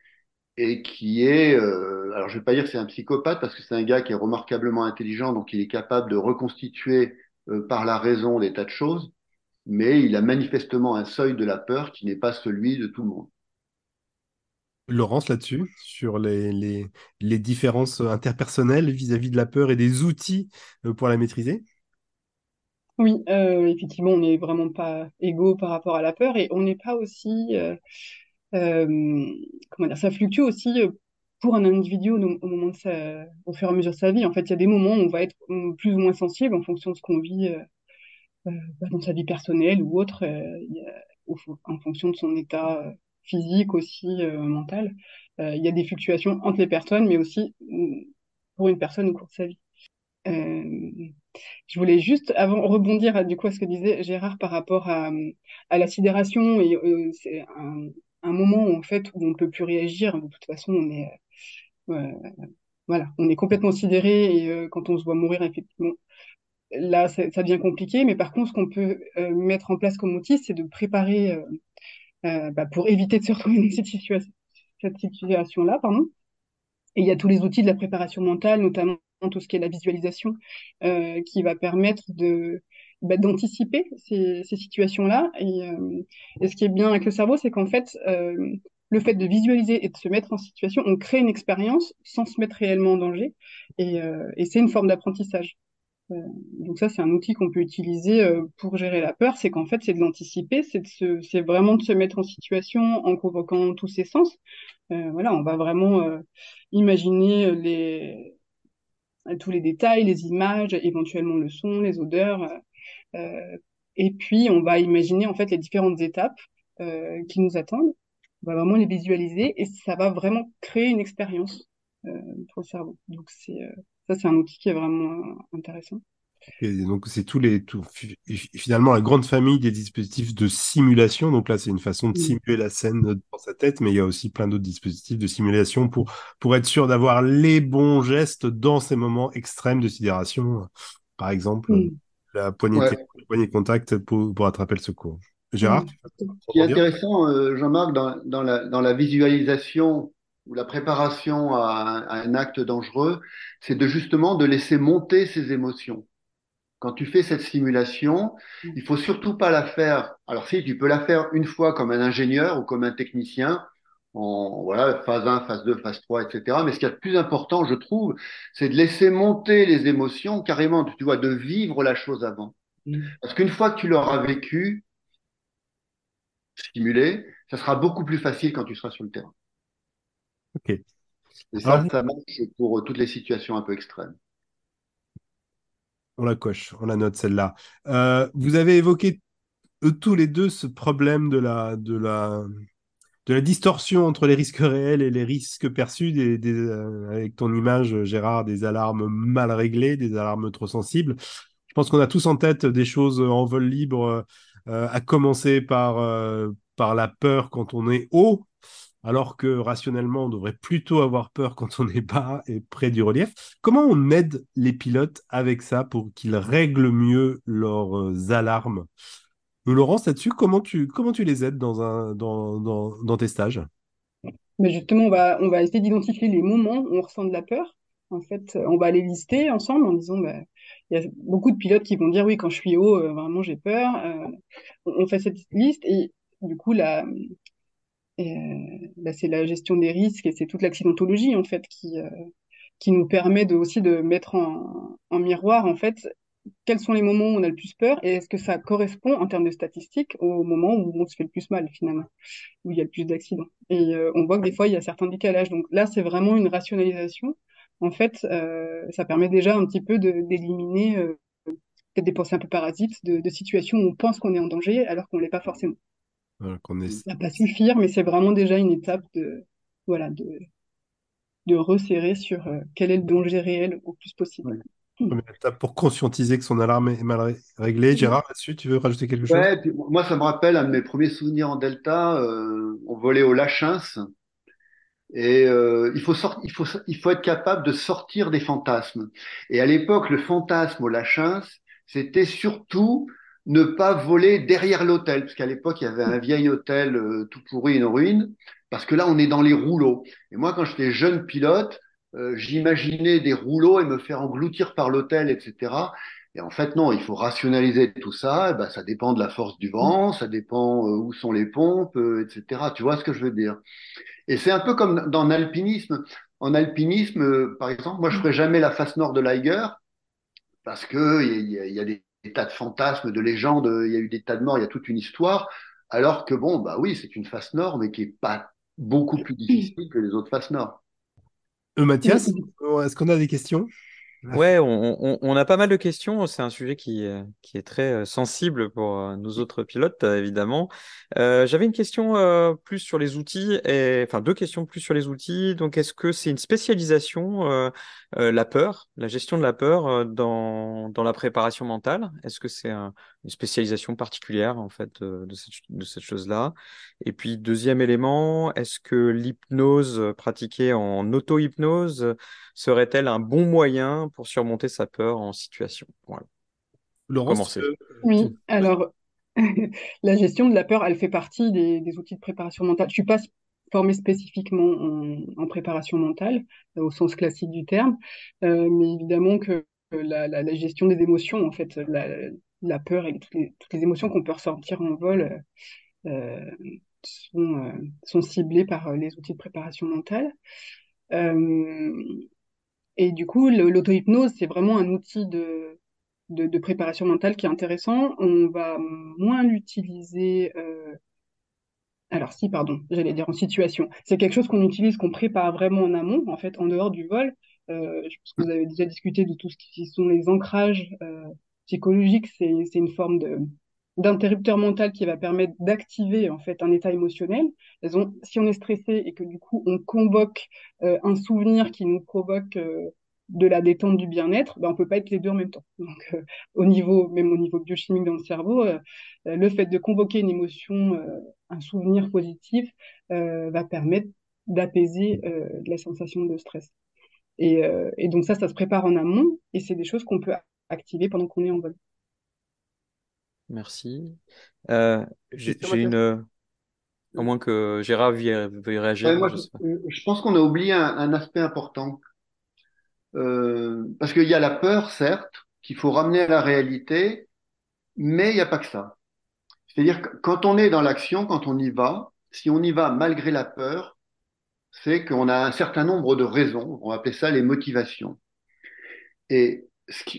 et qui est, euh, alors je vais pas dire que c'est un psychopathe parce que c'est un gars qui est remarquablement intelligent, donc il est capable de reconstituer euh, par la raison des tas de choses, mais il a manifestement un seuil de la peur qui n'est pas celui de tout le monde. Laurence là-dessus, sur les, différences interpersonnelles vis-à-vis -vis de la peur et des outils euh, pour la maîtriser? Oui, euh, effectivement, on n'est vraiment pas égaux par rapport à la peur et on n'est pas aussi... Euh, euh, comment dire, ça fluctue aussi pour un individu au, moment de sa, au fur et à mesure de sa vie. En fait, il y a des moments où on va être plus ou moins sensible en fonction de ce qu'on vit bah, dans sa vie personnelle ou autre, en fonction de son état physique aussi, mental. Il y a des fluctuations entre les personnes, mais aussi mm, pour une personne au cours de sa vie. Je voulais juste avant rebondir du coup à ce que disait Gérard par rapport à, la sidération et euh, c'est un, moment où, en fait où on ne peut plus réagir. De toute façon, on est euh, voilà, on est complètement sidéré et euh, quand on se voit mourir effectivement, là ça, devient compliqué. Mais par contre, ce qu'on peut mettre en place comme outil, c'est de préparer bah, pour éviter de se retrouver dans cette situation-là. Pardon. Et il y a tous les outils de la préparation mentale, notamment tout ce qui est la visualisation, euh, qui va permettre de bah, d'anticiper ces, ces situations-là. Et, euh, et, ce qui est bien avec le cerveau, c'est qu'en fait, euh, le fait de visualiser et de se mettre en situation, on crée une expérience sans se mettre réellement en danger. Et, euh, et c'est une forme d'apprentissage. Euh, donc ça, c'est un outil qu'on peut utiliser euh, pour gérer la peur. C'est qu'en fait, c'est de l'anticiper, c'est vraiment de se mettre en situation en convoquant tous ses sens. Euh, voilà, on va vraiment imaginer les tous les détails, les images, éventuellement le son, les odeurs. et puis, on va imaginer en fait les différentes étapes qui nous attendent. On va vraiment les visualiser et ça va vraiment créer une expérience pour le cerveau. Donc c'est ça, c'est un outil qui est vraiment intéressant. Et donc, c'est tous les, tout, finalement, la grande famille des dispositifs de simulation. Donc là, c'est une façon de simuler la scène dans sa tête, mais il y a aussi plein d'autres dispositifs de simulation pour, pour être sûr d'avoir les bons gestes dans ces moments extrêmes de sidération. Par exemple, mm. la poignée, ouais. de, poignée de contact pour, pour attraper le secours. Gérard mm. Ce qui est intéressant, euh, Jean-Marc, dans, dans, la, dans la visualisation ou la préparation à un, à un acte dangereux, c'est de justement de laisser monter ses émotions. Quand tu fais cette simulation, il faut surtout pas la faire. Alors si tu peux la faire une fois comme un ingénieur ou comme un technicien, en voilà phase 1, phase 2, phase 3, etc. Mais ce qui est le plus important, je trouve, c'est de laisser monter les émotions carrément, tu vois, de vivre la chose avant. Mm. Parce qu'une fois que tu l'auras vécu, stimulé, ça sera beaucoup plus facile quand tu seras sur le terrain. Ok. Et ça, Alors, ça marche pour toutes les situations un peu extrêmes. On la coche, on la note celle-là. Euh, vous avez évoqué eux, tous les deux ce problème de la, de la, de la distorsion entre les risques réels et les risques perçus, des, des, euh, avec ton image, Gérard, des alarmes mal réglées, des alarmes trop sensibles. Je pense qu'on a tous en tête des choses en vol libre, euh, à commencer par, euh, par la peur quand on est haut, alors que rationnellement, on devrait plutôt avoir peur quand on est bas et près du relief. Comment on aide les pilotes avec ça pour qu'ils règlent mieux leurs euh, alarmes? Laurence, là-dessus, comment tu, comment tu les aides dans, un, dans, dans, dans tes stages? Mais Justement, on va, on va essayer d'identifier les moments où on ressent de la peur. En fait, on va les lister ensemble en disant, bah, il y a beaucoup de pilotes qui vont dire, oui, quand je suis haut, euh, vraiment, j'ai peur. Euh, on fait cette liste et du coup, la, euh, bah, c'est la gestion des risques et c'est toute l'accidentologie en fait qui euh, qui nous permet de aussi de mettre en, miroir en fait quels sont les moments où on a le plus peur et est-ce que ça correspond en termes de statistiques au moment où on se fait le plus mal finalement où il y a le plus d'accidents. Et euh, on voit que des fois il y a certains décalages. Donc là c'est vraiment une rationalisation. En fait euh, ça permet déjà un petit peu d'éliminer euh, peut-être des pensées un peu parasites de, de situations où on pense qu'on est en danger alors qu'on l'est pas forcément qu'on est... Ça va pas suffire, mais c'est vraiment déjà une étape de, voilà, de, de resserrer sur euh, quel est le danger réel au plus possible. Première étape pour conscientiser que son alarme est mal réglée. Gérard, là-dessus, tu veux rajouter quelque chose? Ouais, Moi, ça me rappelle un de mes premiers souvenirs en Delta. Euh, on volait au Lachins. Et euh, il, faut il, faut, il faut être capable de sortir des fantasmes. Et à l'époque, le fantasme au Lachins, c'était surtout ne pas voler derrière l'hôtel, parce qu'à l'époque, il y avait un vieil hôtel euh, tout pourri, une ruine, parce que là, on est dans les rouleaux. Et moi, quand j'étais jeune pilote, euh, j'imaginais des rouleaux et me faire engloutir par l'hôtel, etc. Et en fait, non, il faut rationaliser tout ça. ben, ça dépend de la force du vent, ça dépend euh, où sont les pompes, etc. Tu vois ce que je veux dire? Et c'est un peu comme dans l'alpinisme. En alpinisme, par exemple, moi, je ferais jamais la face nord de l'Eiger parce que il y, a des des tas de fantasmes, de légendes, il y a eu des tas de morts, il y a toute une histoire. Alors que bon, bah oui, c'est une face nord, mais qui est pas beaucoup plus difficile que les autres faces nord. Euh, Mathias, est-ce qu'on a des questions? Ouais, on, a pas mal de questions. C'est un sujet qui, euh, qui est très euh, sensible pour euh, nous autres pilotes, évidemment. J'avais une question plus sur les outils, et, enfin deux questions plus sur les outils. Donc, est-ce que c'est une spécialisation, la peur, la gestion de la peur dans, dans la préparation mentale? Est-ce que c'est une spécialisation particulière en fait de cette, de cette chose-là Et puis, deuxième élément, est-ce que l'hypnose pratiquée en auto-hypnose serait-elle un bon moyen pour surmonter sa peur en situation? Voilà. Laurence Oui, alors la gestion de la peur, elle fait partie des, outils de préparation mentale. Je suis pas formée spécifiquement en, préparation mentale, euh, au sens classique du terme, euh, mais évidemment que la, gestion des émotions, en fait, la, peur et toutes les, émotions qu'on peut ressentir en vol euh, sont, sont, ciblées par les outils de préparation mentale. Et du coup, l'auto-hypnose, c'est vraiment un outil de, préparation mentale qui est intéressant. On va moins l'utiliser. Euh, alors, si, pardon, j'allais dire en situation. C'est quelque chose qu'on utilise, qu'on prépare vraiment en amont, en fait, en dehors du vol. Euh, je pense que vous avez déjà discuté de tout ce qui sont les ancrages euh, psychologiques. C'est une forme de, d'interrupteur mental qui va permettre d'activer en fait un état émotionnel. Si on est stressé et que du coup on convoque euh, un souvenir qui nous provoque euh, de la détente du bien-être, ben on peut pas être les deux en même temps. Donc euh, au niveau même au niveau biochimique dans le cerveau, le fait de convoquer une émotion, un souvenir positif va permettre d'apaiser la sensation de stress. Et, et donc ça, ça se prépare en amont et c'est des choses qu'on peut activer pendant qu'on est en vol. Merci. Euh, j'ai une. Euh, au moins que Gérard veuille réagir. je, pense qu'on a oublié un, aspect important. Euh, parce qu'il y a la peur, certes, qu'il faut ramener à la réalité, mais il n'y a pas que ça. C'est-à-dire que quand on est dans l'action, quand on y va, si on y va malgré la peur, c'est qu'on a un certain nombre de raisons, on va appeler ça les motivations. Et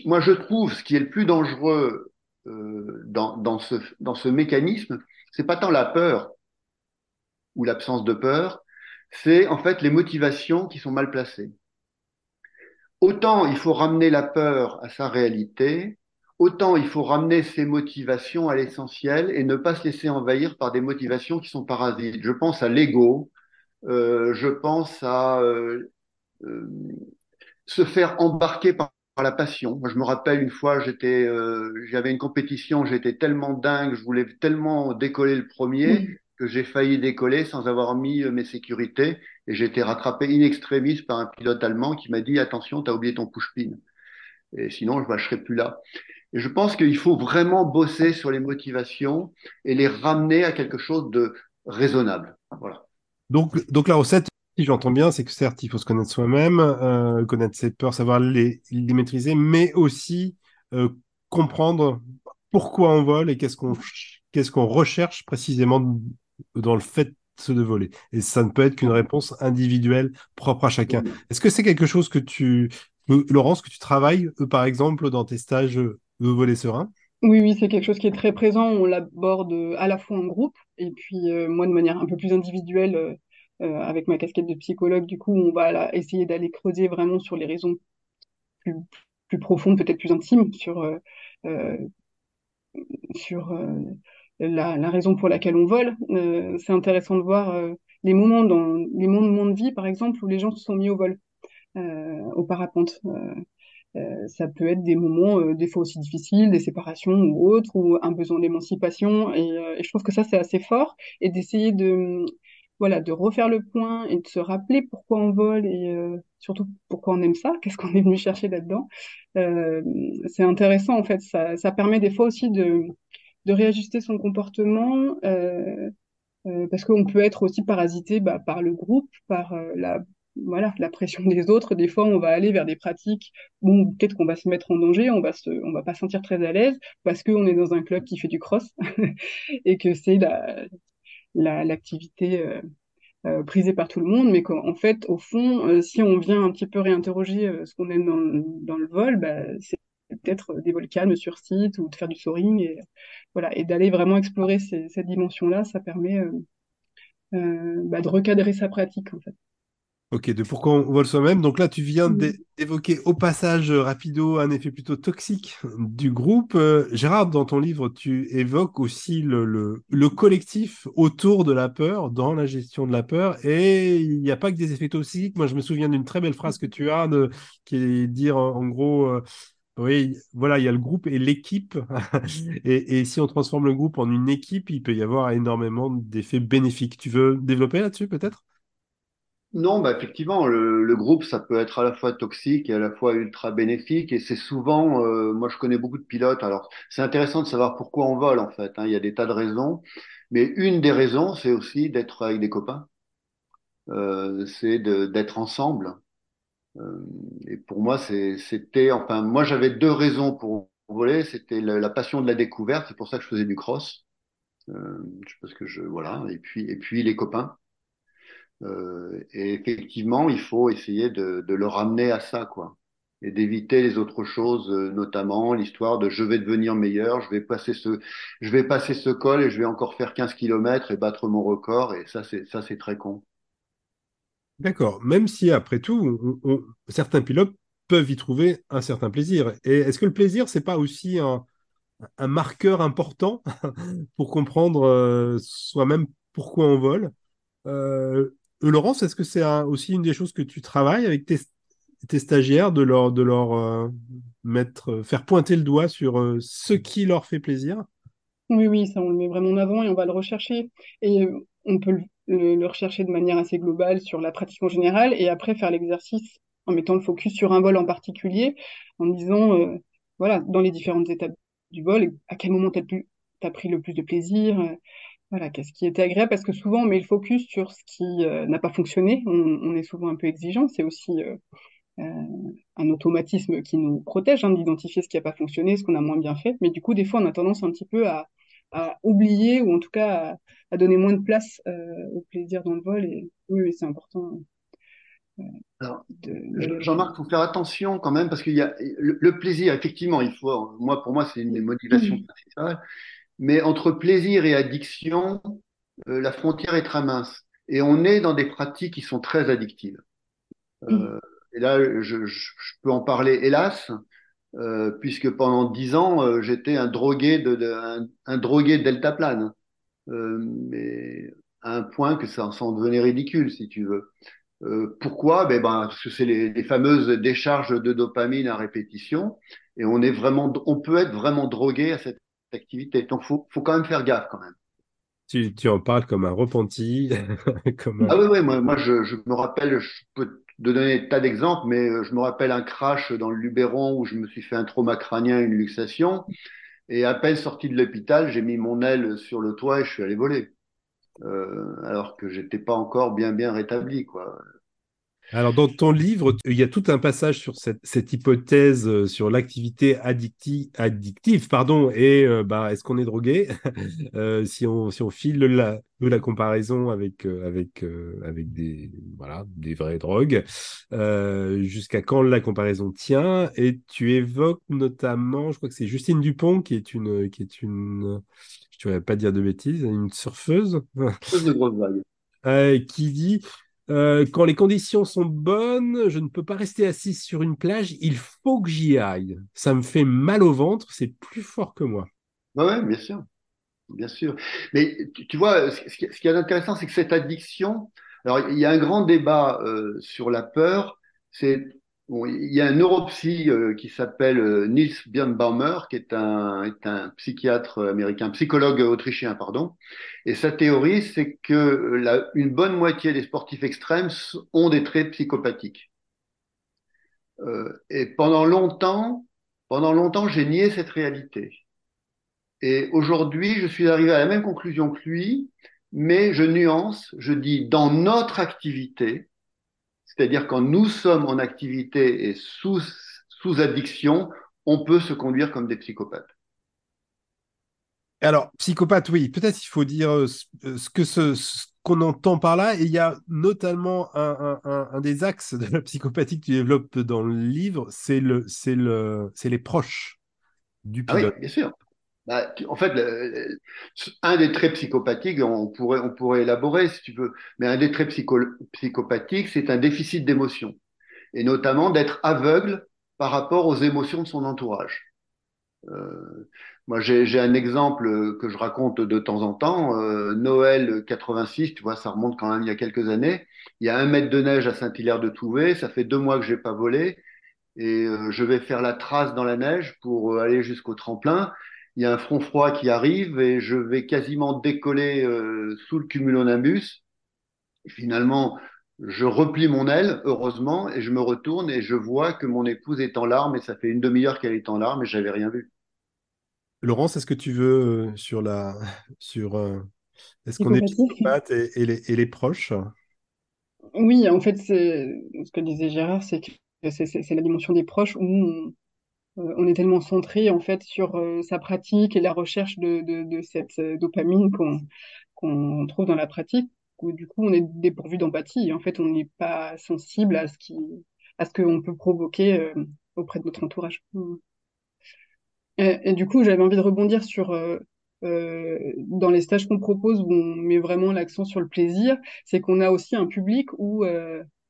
moi, je trouve ce qui est le plus dangereux euh, dans, ce, dans ce mécanisme, c'est pas tant la peur ou l'absence de peur, c'est en fait les motivations qui sont mal placées. Autant il faut ramener la peur à sa réalité, autant il faut ramener ses motivations à l'essentiel et ne pas se laisser envahir par des motivations qui sont parasites. Je pense à l'ego, euh, je pense à euh, se faire embarquer par la passion. Moi, je me rappelle une fois, j'étais, euh, j'avais une compétition, j'étais tellement dingue, je voulais tellement décoller le premier que j'ai failli décoller sans avoir mis euh, mes sécurités et j'ai été rattrapé in extremis par un pilote allemand qui m'a dit attention, tu as oublié ton push-pin. Et sinon, je ne serais plus là. Et je pense qu'il faut vraiment bosser sur les motivations et les ramener à quelque chose de raisonnable. Voilà. Donc, donc la recette, si j'entends bien, c'est que certes, il faut se connaître soi-même, euh, connaître ses peurs, savoir les, les maîtriser, mais aussi euh, comprendre pourquoi on vole et qu'est-ce qu'on qu'est-ce qu'on recherche précisément dans le fait de voler. Et ça ne peut être qu'une réponse individuelle propre à chacun. Est-ce que c'est quelque chose que tu, Laurence, que tu travailles, euh, par exemple, dans tes stages de voler serein? Oui, oui, c'est quelque chose qui est très présent. On l'aborde à la fois en groupe et puis moi de manière un peu plus individuelle avec ma casquette de psychologue, du coup, on va essayer d'aller creuser vraiment sur les raisons plus, profondes, peut-être plus intimes, sur, euh, euh, la, raison pour laquelle on vole. c'est intéressant de voir les moments dans les moments de vie, par exemple, où les gens se sont mis au vol, au parapente. Euh, ça peut être des moments, euh, des fois aussi difficiles, des séparations ou autres, ou un besoin d'émancipation. Et, euh, et, je trouve que ça, c'est assez fort. Et d'essayer de, voilà, de refaire le point et de se rappeler pourquoi on vole et surtout pourquoi on aime ça, qu'est-ce qu'on est venu chercher là-dedans. c'est intéressant, en fait. Ça, ça permet des fois aussi de, de réajuster son comportement. parce qu'on peut être aussi parasité bah, par le groupe, par la voilà, la pression des autres. Des fois, on va aller vers des pratiques où peut-être qu'on va se mettre en danger, on va se, on va pas sentir très à l'aise parce qu'on est dans un club qui fait du cross et que c'est la, l'activité euh, euh, prisée par tout le monde. Mais qu'en fait, au fond, euh, si on vient un petit peu réinterroger ce qu'on aime dans, le vol, bah, c'est peut-être des vols calmes sur site ou de faire du soaring et voilà et d'aller vraiment explorer cette dimension-là, ça permet bah, de recadrer sa pratique en fait. Ok, de pourquoi on vole soi-même. Donc là, tu viens d'évoquer au passage euh, rapido un effet plutôt toxique du groupe. Euh, Gérard, dans ton livre, tu évoques aussi le, le, collectif autour de la peur, dans la gestion de la peur. Et il n'y a pas que des effets toxiques. Moi, je me souviens d'une très belle phrase que tu as, de, qui est dire en, gros... Euh, oui, voilà, il y a le groupe et l'équipe. et, et, si on transforme le groupe en une équipe, il peut y avoir énormément d'effets bénéfiques. Tu veux développer là-dessus, peut-être? Non, bah effectivement, le, groupe, ça peut être à la fois toxique et à la fois ultra bénéfique. Et c'est souvent, euh, moi je connais beaucoup de pilotes, alors c'est intéressant de savoir pourquoi on vole en fait. Hein. Il y a des tas de raisons, mais une des raisons, c'est aussi d'être avec des copains. Euh, c'est d'être ensemble. Euh, et pour moi, c'était, enfin, moi j'avais deux raisons pour voler. C'était la, passion de la découverte, c'est pour ça que je faisais du cross. parce que je, voilà, et puis, et puis les copains. Euh, et effectivement, il faut essayer de, le ramener à ça, quoi, et d'éviter les autres choses, euh, notamment l'histoire de je vais devenir meilleur, je vais passer ce, je vais passer ce col et je vais encore faire 15 km et battre mon record, et ça, c'est ça, c'est très con. D'accord. Même si après tout, certains pilotes peuvent y trouver un certain plaisir. Et est-ce que le plaisir, c'est pas aussi un, marqueur important pour comprendre euh, soi-même pourquoi on vole? Euh, Laurence, est-ce que c'est aussi une des choses que tu travailles avec tes, stagiaires, de leur, euh, mettre, euh, faire pointer le doigt sur ce qui leur fait plaisir? Oui, oui, ça on le met vraiment en avant et on va le rechercher. Et on peut le, rechercher de manière assez globale sur la pratique en général et après faire l'exercice en mettant le focus sur un vol en particulier, en disant, voilà, dans les différentes étapes du vol, à quel moment tu as, pris le plus de plaisir, voilà, qu'est-ce qui était agréable? Parce que souvent, on met le focus sur ce qui euh, n'a pas fonctionné. On, est souvent un peu exigeant. C'est aussi euh, euh, un automatisme qui nous protège hein, d'identifier ce qui n'a pas fonctionné, ce qu'on a moins bien fait. Mais du coup, des fois, on a tendance un petit peu à, oublier ou en tout cas à, donner moins de place au plaisir dans le vol. Et oui, c'est important. Jean-Marc, il faut faire attention quand même parce qu'il y a le, plaisir, effectivement, il faut, moi, pour moi, c'est une des motivations principales. Mais entre plaisir et addiction, euh, la frontière est très mince. Et on est dans des pratiques qui sont très addictives. Euh, et là, je, je, peux en parler, hélas, euh, puisque pendant dix ans, j'étais un drogué de, de un, un, drogué deltaplane. Mais à un point que ça, ça en devenait ridicule, si tu veux. Euh, pourquoi? Ben, ben, Parce que c'est les, les, fameuses décharges de dopamine à répétition, et on est vraiment, on peut être vraiment drogué à cette activité. Donc, faut, faut quand même faire gaffe quand même. Tu, tu en parles comme un repenti. comme Ah oui, oui, moi, moi je, je, me rappelle, je peux te donner des tas d'exemples, mais euh, je me rappelle un crash dans le Luberon où je me suis fait un trauma crânien, une luxation. Et à peine sorti de l'hôpital, j'ai mis mon aile sur le toit et je suis allé voler. Euh, alors que j'étais pas encore bien bien rétabli, quoi. Alors, dans ton livre, il y a tout un passage sur cette, hypothèse euh, sur l'activité addictive, pardon, et euh, bah, est-ce qu'on est drogué? Euh, si, on, si on file la, la comparaison avec, avec, avec des, voilà, des vraies drogues, jusqu'à quand la comparaison tient? Et tu évoques notamment, je crois que c'est Justine Dupont, qui est une, qui est une je ne vais pas dire de bêtises, une surfeuse. de qui dit euh, quand les conditions sont bonnes, je ne peux pas rester assis sur une plage, il faut que j'y aille. Ça me fait mal au ventre, c'est plus fort que moi. Oui, bien sûr. bien sûr. Mais tu, vois, ce, qui est intéressant, c'est que cette addiction, alors il y a un grand débat euh, sur la peur. C'est bon, il y a un neuropsy euh, qui s'appelle euh, Niels Birnbaumer, qui est un, psychiatre américain, psychologue autrichien, pardon. Et sa théorie, c'est que la, une bonne moitié des sportifs extrêmes ont des traits psychopathiques. Euh, et pendant longtemps, pendant longtemps, j'ai nié cette réalité. Et aujourd'hui, je suis arrivé à la même conclusion que lui, mais je nuance, je dis dans notre activité, c'est-à-dire quand nous sommes en activité et sous, sous addiction, on peut se conduire comme des psychopathes. Alors, psychopathe, oui, peut-être il faut dire euh, ce que ce, qu'on entend par là. Et il y a notamment un, un, un, des axes de la psychopathie que tu développes dans le livre, c'est le, c'est le, c'est les proches du pilote. Ah oui, bien sûr. Bah, en fait, un des traits psychopathiques, on pourrait, on pourrait élaborer si tu veux, mais un des traits psycho, psychopathiques, c'est un déficit d'émotion, et notamment d'être aveugle par rapport aux émotions de son entourage. Euh, moi, j'ai un exemple que je raconte de temps en temps. Euh, Noël 86, tu vois, ça remonte quand même il y a quelques années. Il y a un mètre de neige à Saint-Hilaire-de-Touvet. Ça fait deux mois que j'ai pas volé et euh, je vais faire la trace dans la neige pour aller jusqu'au tremplin il y a un front froid qui arrive et je vais quasiment décoller euh, sous le cumulonimbus. Finalement, je replie mon aile, heureusement, et je me retourne et je vois que mon épouse est en larmes et ça fait une demi-heure qu'elle est en larmes et j'avais rien vu. Laurence, est-ce que tu veux euh, sur la sur euh, est-ce qu'on est psychopathe et, et, les, et, les, proches? Oui, en fait, c'est ce que disait Gérard, c'est que c'est la dimension des proches où on, on est tellement centré en fait sur euh, sa pratique et la recherche de, cette euh, dopamine qu'on trouve dans la pratique, où du coup on est dépourvu d'empathie. En fait, on n'est pas sensible à ce qui qu'on peut provoquer auprès de notre entourage. Et, du coup, j'avais envie de rebondir sur dans les stages qu'on propose où on met vraiment l'accent sur le plaisir, c'est qu'on a aussi un public où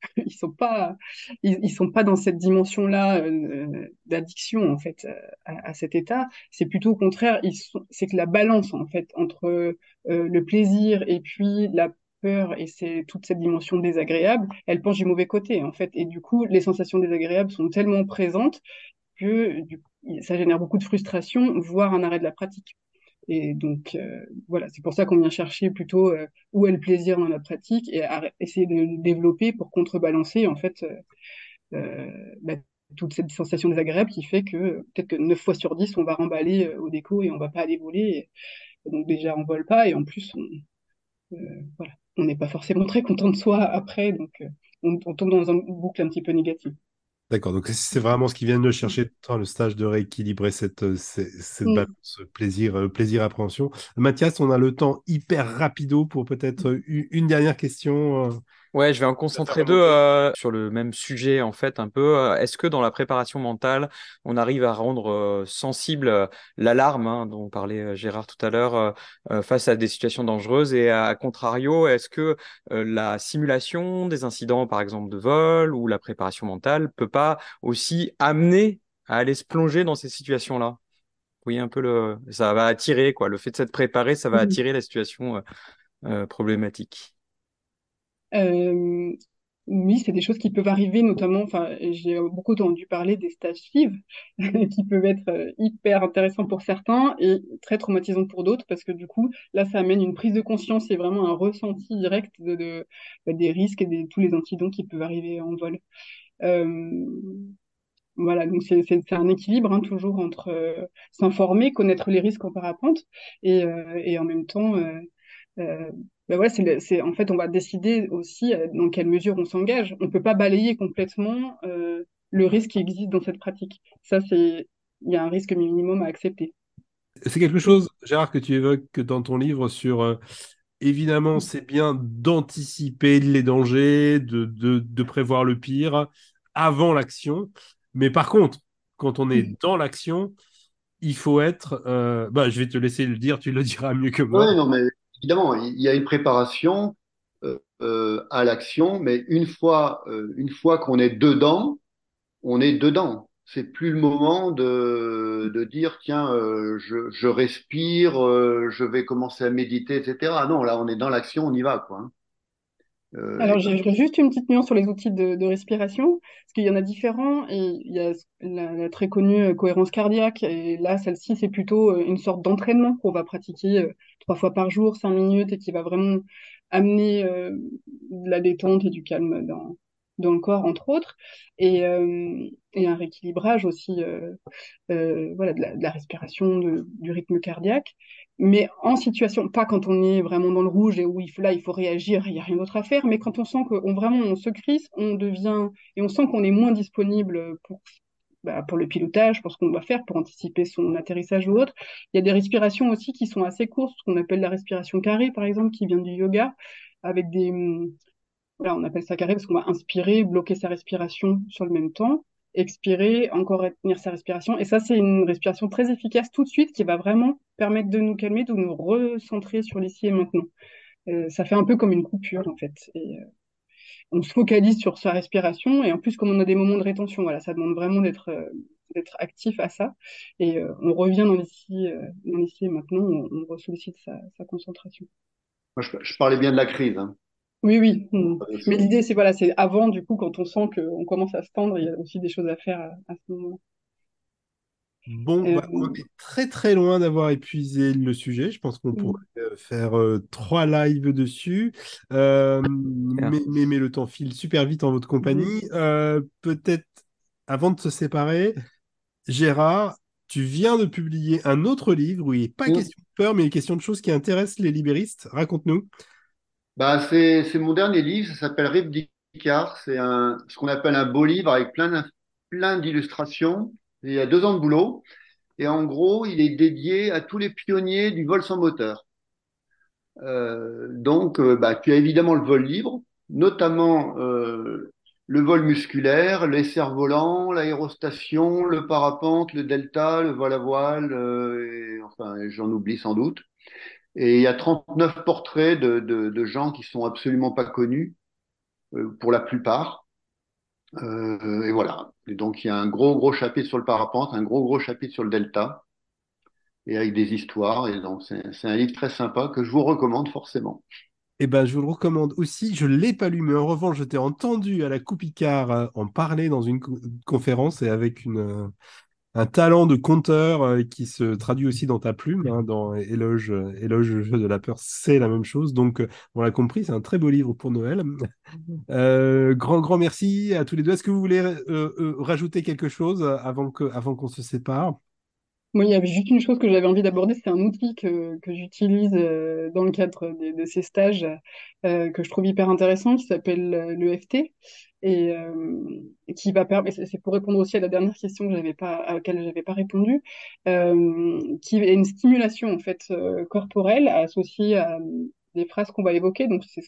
ils sont pas ils, sont pas dans cette dimension là euh, d'addiction en fait euh, à, cet état. C'est plutôt au contraire c'est que la balance en fait entre euh, le plaisir et puis la peur et c'est toute cette dimension désagréable elle penche du mauvais côté en fait. Et du coup les sensations désagréables sont tellement présentes que ça génère beaucoup de frustration voire un arrêt de la pratique et donc, euh, voilà, c'est pour ça qu'on vient chercher plutôt euh, où est le plaisir dans la pratique et essayer de le développer pour contrebalancer, en fait, euh, bah, toute cette sensation désagréable qui fait que peut-être que 9 fois sur 10, on va remballer au déco et on va pas aller voler. donc, déjà, on vole pas et en plus, on voilà, n'est pas forcément très content de soi après, donc on, on tombe dans une boucle un petit peu négative. D'accord, donc c'est vraiment ce qu'ils viennent de chercher dans le stage de rééquilibrer cette, euh, cette, mm. balance plaisir, euh, plaisir appréhension. Mathias, on a le temps hyper rapido pour peut-être une dernière question. Euh, Ouais, je vais en concentrer deux euh, sur le même sujet en fait un peu. Euh, est-ce que dans la préparation mentale, on arrive à rendre euh, sensible l'alarme hein, dont parlait Gérard tout à l'heure face à des situations dangereuses? Et à, contrario, est-ce que la simulation des incidents par exemple de vol ou la préparation mentale peut pas aussi amener à aller se plonger dans ces situations-là? Oui, un peu le ça va attirer quoi. Le fait de s'être préparé, ça va attirer la situation problématique. Euh, oui, c'est des choses qui peuvent arriver, notamment, enfin, j'ai beaucoup entendu parler des stages FIV, qui peuvent être euh, hyper intéressants pour certains et très traumatisants pour d'autres, parce que du coup, là, ça amène une prise de conscience et vraiment un ressenti direct bah, des risques et de tous les incidents qui peuvent arriver en vol. Euh, voilà, donc c'est un équilibre hein, toujours entre s'informer, connaître les risques en parapente et en même temps euh, ben voilà, c'est, en fait, on va décider aussi euh, dans quelle mesure on s'engage. On ne peut pas balayer complètement euh, le risque qui existe dans cette pratique. Ça, c'est, il y a un risque minimum à accepter. C'est quelque chose, Gérard, que tu évoques dans ton livre sur. évidemment, c'est bien d'anticiper les dangers, de, de, de, prévoir le pire avant l'action. Mais par contre, quand on est dans l'action, il faut être. bah, je vais te laisser le dire, tu le diras mieux que moi. Oui, non, mais évidemment, il y a une préparation euh, euh, à l'action, mais une fois, euh, une fois qu'on est dedans, on est dedans. c'est plus le moment de, de dire tiens, je, je, respire, je vais commencer à méditer, etc. Non, là, on est dans l'action, on y va, quoi. Hein. Euh, Alors, j'ai juste une petite nuance sur les outils de, respiration, parce qu'il y en a différents, et il y a la, la très connue cohérence cardiaque, et là, celle-ci, c'est plutôt une sorte d'entraînement qu'on va pratiquer trois fois par jour, cinq minutes, et qui va vraiment amener de la détente et du calme dans, dans le corps, entre autres, et, euh, et un rééquilibrage aussi euh, euh, voilà, de la, respiration, de, du rythme cardiaque. Mais en situation, pas quand on est vraiment dans le rouge et où il faut, là, il faut réagir, il n'y a rien d'autre à faire, mais quand on sent qu'on vraiment on se crise, on devient, et on sent qu'on est moins disponible pour bah, pour le pilotage, pour ce qu'on doit faire, pour anticiper son atterrissage ou autre. Il y a des respirations aussi qui sont assez courtes, ce qu'on appelle la respiration carrée, par exemple, qui vient du yoga, avec des, on appelle ça carré parce qu'on va inspirer, bloquer sa respiration sur le même temps, expirer, encore retenir sa respiration. Et ça, c'est une respiration très efficace tout de suite qui va vraiment permettre de nous calmer, de nous recentrer sur l'ici et maintenant. Euh, ça fait un peu comme une coupure en fait. Euh, on se focalise sur sa respiration et en plus comme on a des moments de rétention, voilà, ça demande vraiment d'être euh, actif à ça et on revient dans l'ici dans l'ici et maintenant, on, on sa, concentration. Je, parlais bien de la crise. Hein. Oui, oui. Mm. Mais l'idée, c'est voilà, c'est avant, du coup, quand on sent qu'on commence à se tendre, il y a aussi des choses à faire à, à ce moment-là. Bon, euh... bah, on est très très loin d'avoir épuisé le sujet. Je pense qu'on pourrait mmh. faire euh, trois lives dessus. Euh, mais, mais, mais, le temps file super vite en votre compagnie. Mmh. Peut-être avant de se séparer, Gérard, tu viens de publier un autre livre où il n'est pas mmh. question de peur, mais il est question de choses qui intéressent les libéristes. Raconte-nous. Bah, c'est, c'est mon dernier livre, ça s'appelle Rip Dicard. C'est un, ce qu'on appelle un beau livre avec plein, plein d'illustrations. Il y a deux ans de boulot. Et en gros, il est dédié à tous les pionniers du vol sans moteur. Euh, donc, euh, bah, tu as évidemment le vol libre, notamment euh, le vol musculaire, les cerfs-volants, l'aérostation, le parapente, le delta, le vol à voile, euh, enfin, j'en oublie sans doute. Et il y a 39 portraits de, gens qui sont absolument pas connus, euh, pour la plupart. Euh, et voilà. Donc il y a un gros gros chapitre sur le parapente, un gros gros chapitre sur le delta, et avec des histoires. Et donc c'est un livre très sympa que je vous recommande forcément. Eh ben, je vous le recommande aussi. Je ne l'ai pas lu, mais en revanche, je t'ai entendu à la Coupicard euh, en parler dans une conférence et avec une, un talent de conteur euh, qui se traduit aussi dans ta plume, hein, dans Éloge, Éloge de la peur, c'est la même chose. Donc, on l'a compris, c'est un très beau livre pour Noël. Euh, grand, grand merci à tous les deux. Est-ce que vous voulez euh, rajouter quelque chose avant que, avant qu'on se sépare? Moi, il y avait juste une chose que j'avais envie d'aborder, c'est un outil que, que j'utilise dans le cadre de, de ces stages que je trouve hyper intéressant, qui s'appelle l'EFT et euh, qui va permettre, c'est pour répondre aussi à la dernière question que pas, à laquelle j'avais pas répondu, euh, qui est une stimulation en fait euh, corporelle associée à des phrases qu'on va évoquer, donc c'est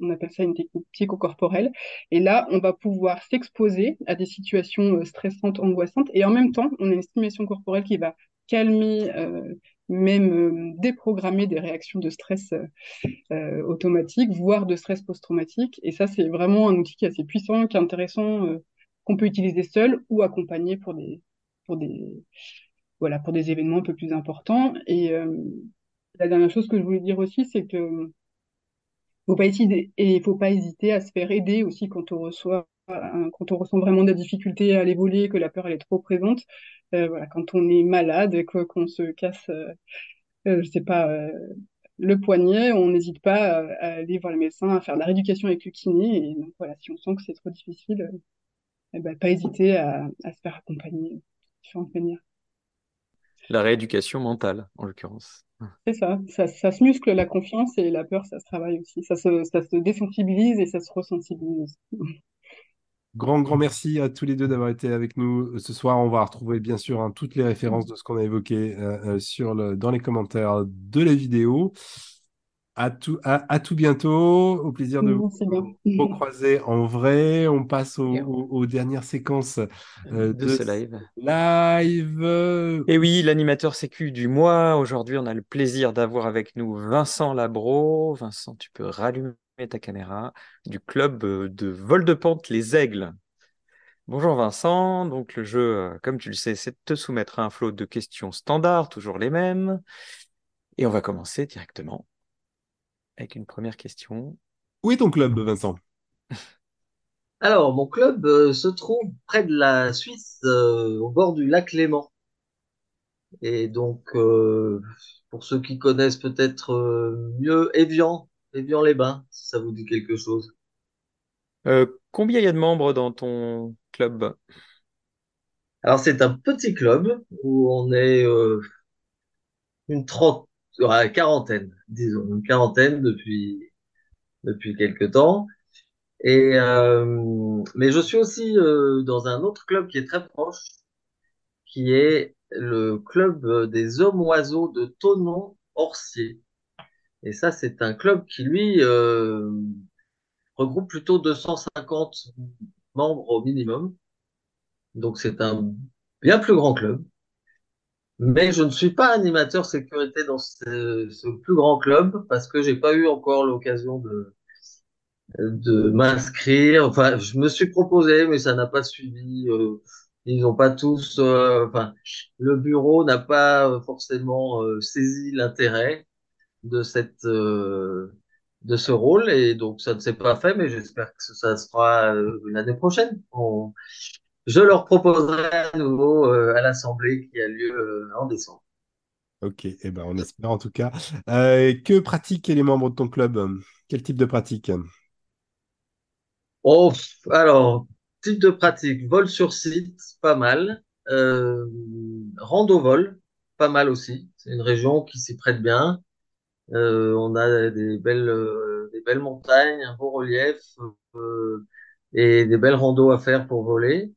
on appelle ça une technique psychocorporelle. Et là, on va pouvoir s'exposer à des situations stressantes, angoissantes, et en même temps, on a une stimulation corporelle qui va calmer euh, même euh, déprogrammer des réactions de stress euh, automatiques, voire de stress post-traumatique. Et ça, c'est vraiment un outil qui est assez puissant, qui est intéressant, qu'on peut utiliser seul ou accompagner pour des, pour des, voilà, pour des événements un peu plus importants. Et la dernière chose que je voulais dire aussi, c'est que faut pas hésiter, et il faut pas hésiter à se faire aider aussi quand on reçoit quand on ressent vraiment des difficultés à aller voler, que la peur elle est trop présente, euh, voilà, quand on est malade, qu'on se casse, euh, euh, je sais pas, euh, le poignet, on n'hésite pas à, à, aller voir le médecin, à faire de la rééducation avec le kiné. Et donc voilà, si on sent que c'est trop difficile, eh ben, pas hésiter à, à, se faire accompagner de différentes manières. La rééducation mentale, en l'occurrence. C'est ça. ça, ça, se muscle la confiance et la peur, ça se travaille aussi. Ça se, ça se désensibilise et ça se ressensibilise. Grand, grand merci à tous les deux d'avoir été avec nous ce soir. On va retrouver bien sûr hein, toutes les références de ce qu'on a évoqué euh, sur le, dans les commentaires de la vidéo. À tout, à, à tout bientôt. Au plaisir de vous recroiser en vrai. On passe au, au, aux dernières séquences euh, de, de, ce live. Live. Et oui, l'animateur sécu du mois. Aujourd'hui, on a le plaisir d'avoir avec nous Vincent Labro. Vincent, tu peux rallumer ta caméra du club euh, de vol de pente Les Aigles. Bonjour Vincent, donc le jeu, euh, comme tu le sais, c'est de te soumettre à un flot de questions standards, toujours les mêmes. Et on va commencer directement avec une première question. Où est ton club, Vincent? Alors, mon club euh, se trouve près de la Suisse, euh, au bord du lac Léman. Et donc, euh, pour ceux qui connaissent peut-être mieux Évian, Évian-les-Bains, si ça vous dit quelque chose. Euh, combien il y a de membres dans ton club? Alors, c'est un petit club où on est euh, une trente, ouais, quarantaine, disons, une quarantaine depuis depuis quelque temps. Et euh, mais je suis aussi euh, dans un autre club qui est très proche, qui est le club des hommes oiseaux de Thonon-Orcier. Et ça, c'est un club qui, lui, euh, regroupe plutôt 250 membres au minimum. Donc, c'est un bien plus grand club. Mais je ne suis pas animateur sécurité dans ce, plus grand club parce que j'ai pas eu encore l'occasion de, de m'inscrire. Enfin, je me suis proposé, mais ça n'a pas suivi. Euh, ils n'ont pas tous. euh, enfin, le bureau n'a pas forcément euh, saisi l'intérêt de cette euh, de ce rôle et donc ça ne s'est pas fait. Mais j'espère que ça se fera euh, l'année prochaine. On- je leur proposerai à nouveau euh, à l'assemblée qui a lieu en décembre. Ok, eh ben on espère en tout cas. Euh, que pratiquent les membres de ton club? Quel type de pratique? Oh, alors, type de pratique, vol sur site, pas mal. Euh, rando-vol, pas mal aussi. C'est une région qui s'y prête bien. Euh, on a des belles, euh, des belles montagnes, un beau relief euh, et des belles randos à faire pour voler.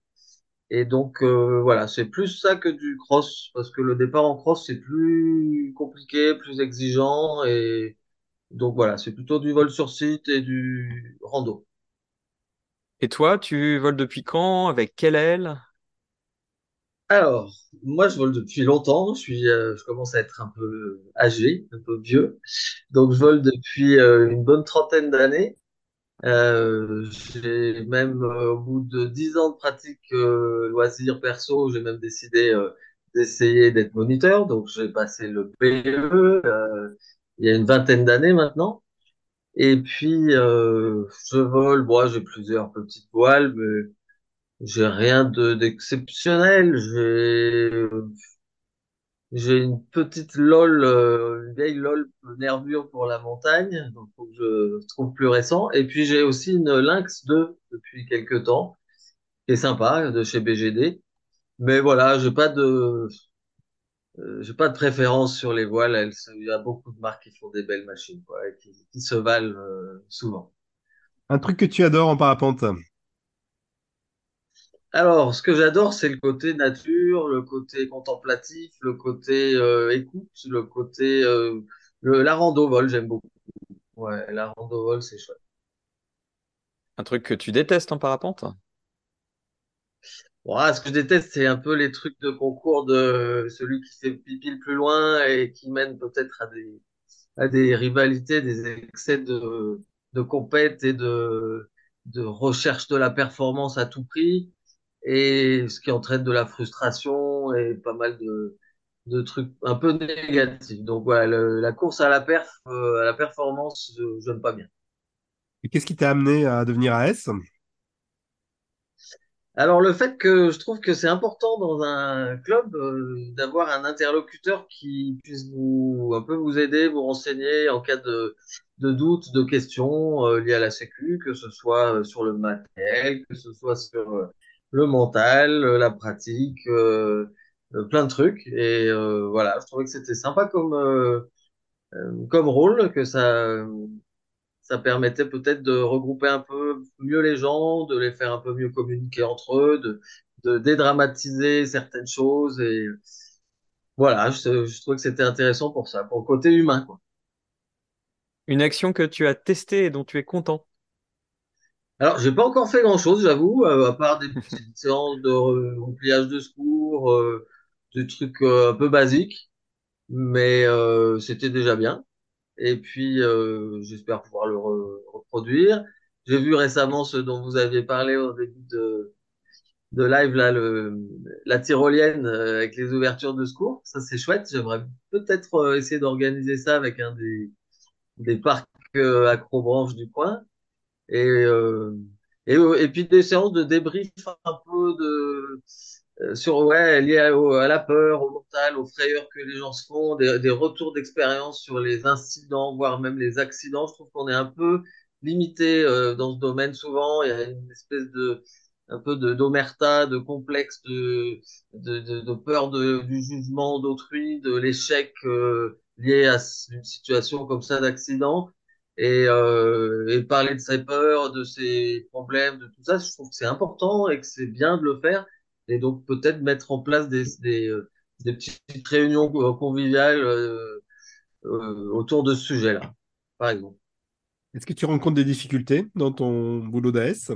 Et donc, euh, voilà, c'est plus ça que du cross, parce que le départ en cross, c'est plus compliqué, plus exigeant. Et donc, voilà, c'est plutôt du vol sur site et du rando. Et toi, tu voles depuis quand? Avec quelle aile? Alors, moi, je vole depuis longtemps. Euh, je commence à être un peu âgé, un peu vieux. Donc, je vole depuis euh, une bonne trentaine d'années. Euh, j'ai même, au bout de dix ans de pratique loisirs perso, j'ai même décidé d'essayer d'être moniteur. Donc, j'ai passé le PE euh, il y a une vingtaine d'années maintenant. Et puis, je vole. Moi, j'ai plusieurs petites voiles, mais j'ai rien de d'exceptionnel. J'ai J'ai une petite LOL, euh, une vieille LOL nervure pour la montagne, donc je trouve plus récent. Et puis j'ai aussi une Lynx 2 depuis quelques temps, qui est sympa, de chez BGD. Mais voilà, j'ai pas de, euh, j'ai pas de préférence sur les voiles. Il y a beaucoup de marques qui font des belles machines, quoi, et qui, qui se valent euh, souvent. Un truc que tu adores en parapente? Alors, ce que j'adore, c'est le côté nature, le côté contemplatif, le côté euh, écoute, le côté euh, le, la rando-vol, j'aime beaucoup. Ouais, la rando-vol, c'est chouette. Un truc que tu détestes en parapente? Bon, ce que je déteste, c'est un peu les trucs de concours de celui qui fait pipi le plus loin et qui mène peut-être à des, à des rivalités, des excès de, de compète et de, de recherche de la performance à tout prix. Et ce qui entraîne de la frustration et pas mal de, de trucs un peu négatifs. Donc, voilà, le- la course à la perf, euh, à la performance, je, j'aime pas bien. Et qu'est-ce qui t'a amené à devenir AS? Alors le fait que je trouve que c'est important dans un club euh, d'avoir un interlocuteur qui puisse vous un peu vous aider, vous renseigner en cas de, de doute, de questions euh, liées à la sécu, que ce soit sur le matériel, que ce soit sur le mental, euh, la pratique, euh, euh, plein de trucs. Et voilà, je trouvais que c'était sympa comme comme rôle, que ça ça permettait peut-être de regrouper un peu mieux les gens, de les faire un peu mieux communiquer entre eux, de, de dédramatiser certaines choses. Et voilà, je, je trouvais que c'était intéressant pour ça, pour le côté humain, quoi. Une action que tu as testée et dont tu es content? Alors, j'ai pas encore fait grand-chose, j'avoue, euh, à part des petites séances de re- remplissage de secours, euh, des trucs euh, un peu basiques, mais euh, c'était déjà bien. Et puis, euh, j'espère pouvoir le re- reproduire. J'ai vu récemment ce dont vous aviez parlé au début de, de live là, le, la tyrolienne euh, avec les ouvertures de secours. Ça, c'est chouette. J'aimerais peut-être essayer d'organiser ça avec un des, des parcs euh, acrobranches du coin. Et, euh, et, et puis des séances de débrief un peu de euh, sur ouais liées à, la peur, au mental, aux frayeurs que les gens se font, des, retours d'expérience sur les incidents, voire même les accidents. Je trouve qu'on est un peu limité euh, dans ce domaine souvent. Il y a une espèce de un peu d'omerta, de complexe, de, de, de, peur du jugement d'autrui, de l'échec lié à une situation comme ça d'accident. Et, euh, et parler de ses peurs, de ses problèmes, de tout ça, je trouve que c'est important et que c'est bien de le faire. Et donc peut-être mettre en place des, des, euh, des petites réunions conviviales euh, euh, autour de ce sujet-là, par exemple. Est-ce que tu rencontres des difficultés dans ton boulot d'AS?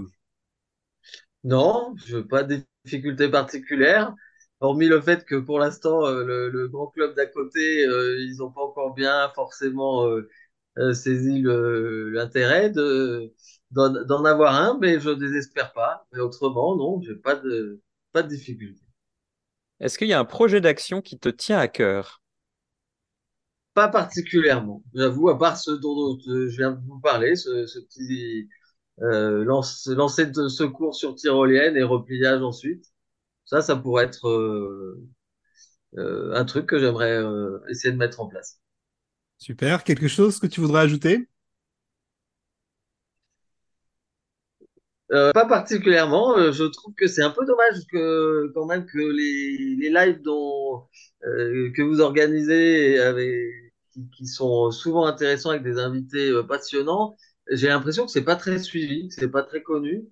Non, je veux pas de difficultés particulières, hormis le fait que pour l'instant, le, le, grand club d'à côté, ils n'ont pas encore bien forcément saisi l'intérêt de d'en avoir un, mais je désespère pas. Mais autrement, non, j'ai pas de pas de difficultés. Est-ce qu'il y a un projet d'action qui te tient à cœur? Pas particulièrement, j'avoue, à part ce dont, je viens de vous parler, ce, ce petit euh, lance, lancer de secours sur tyrolienne et repliage ensuite. Ça, ça pourrait être euh, euh, un truc que j'aimerais euh, essayer de mettre en place. Super. Quelque chose que tu voudrais ajouter? Euh, pas particulièrement. Euh, je trouve que c'est un peu dommage que quand même que les, les lives dont, euh, que vous organisez avec, qui, sont souvent intéressants avec des invités passionnants, j'ai l'impression que c'est pas très suivi, que c'est pas très connu.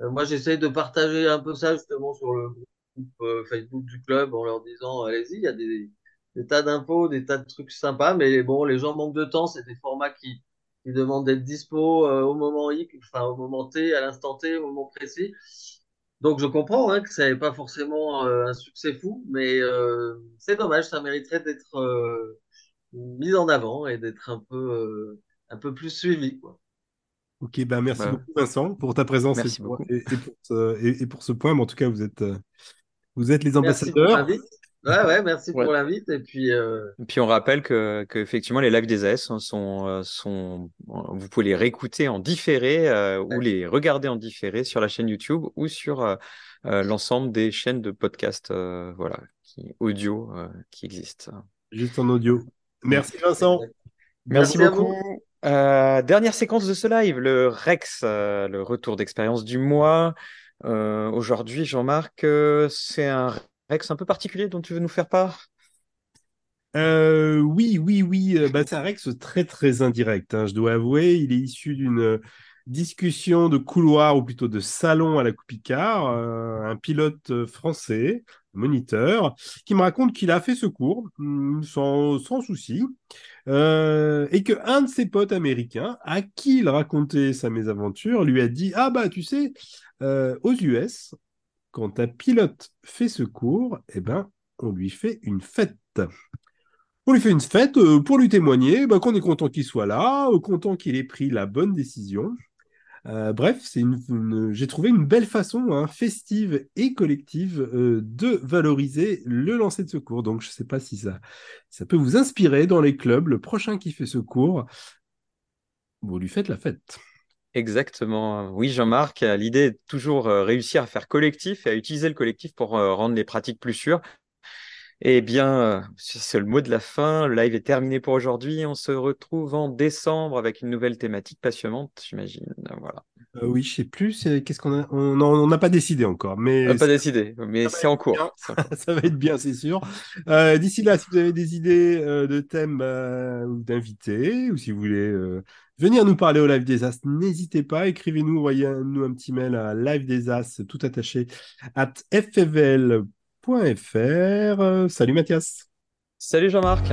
Moi, j'essaye de partager un peu ça justement sur le groupe Facebook du club en leur disant allez-y, il y a des, des tas d'infos, des tas de trucs sympas, mais bon, les gens manquent de temps, c'est des formats qui, qui demandent d'être dispo euh, au moment X, enfin au moment T, à l'instant T, au moment précis. Donc je comprends hein, que ça n'est pas forcément euh, un succès fou, mais euh, c'est dommage, ça mériterait d'être mis en avant et d'être un peu un peu plus suivi quoi. Ok, ben merci bah, beaucoup Vincent pour ta présence et, pour, et, et, pour ce, et, pour ce, point. Mais en tout cas, vous êtes, vous êtes les ambassadeurs. Merci ouais, ouais, merci ouais. pour l'invite. Et puis, euh... et puis on rappelle que, que, effectivement les lives des AS sont, sont, euh, sont, vous pouvez les réécouter en différé euh, ouais. ou les regarder en différé sur la chaîne YouTube ou sur euh, l'ensemble des chaînes de podcast, voilà, qui, audio qui existent. Juste en audio. Merci Vincent. Merci, merci beaucoup. Euh, dernière séquence de ce live, le Rex, euh, le retour d'expérience du mois. Euh, Aujourd'hui, Jean-Marc, euh, c'est un Rex un peu particulier dont tu veux nous faire part? Euh, oui, oui, oui. Bah, c'est un Rex très, très indirect. Hein, je dois avouer, il est issu d'une discussion de couloir ou plutôt de salon à la Coupicard. un pilote français, moniteur, qui me raconte qu'il a fait ce cours hmm, sans, sans souci. Euh, et que un de ses potes américains, à qui il racontait sa mésaventure, lui a dit Ah, bah, tu sais, euh, aux US, quand un pilote fait ce cours, eh ben, on lui fait une fête. On lui fait une fête euh, pour lui témoigner bah, qu'on est content qu'il soit là, content qu'il ait pris la bonne décision. Euh, bref, j'ai trouvé une belle façon hein, festive et collective euh, de valoriser le lancer de secours. Donc, je ne sais pas si ça, ça peut vous inspirer dans les clubs. Le prochain qui fait secours, vous lui faites la fête. Exactement. Oui, Jean-Marc, l'idée est toujours euh, réussir à faire collectif et à utiliser le collectif pour euh, rendre les pratiques plus sûres. Eh bien, c'est le mot de la fin. Le live est terminé pour aujourd'hui. On se retrouve en décembre avec une nouvelle thématique passionnante, j'imagine. Voilà. Euh, oui, je sais plus. Qu'est-ce qu'on a On n'a pas décidé encore, mais on n'a pas décidé, mais c'est en, cours. ça va être bien, c'est sûr. Euh, D'ici là, si vous avez des idées euh, de thèmes euh, ou d'invités, ou si vous voulez venir nous parler au Live des As, n'hésitez pas. Écrivez-nous, envoyez-nous un petit mail à live des As, tout attaché, at ffl.fr. Salut Mathias. Salut Jean-Marc.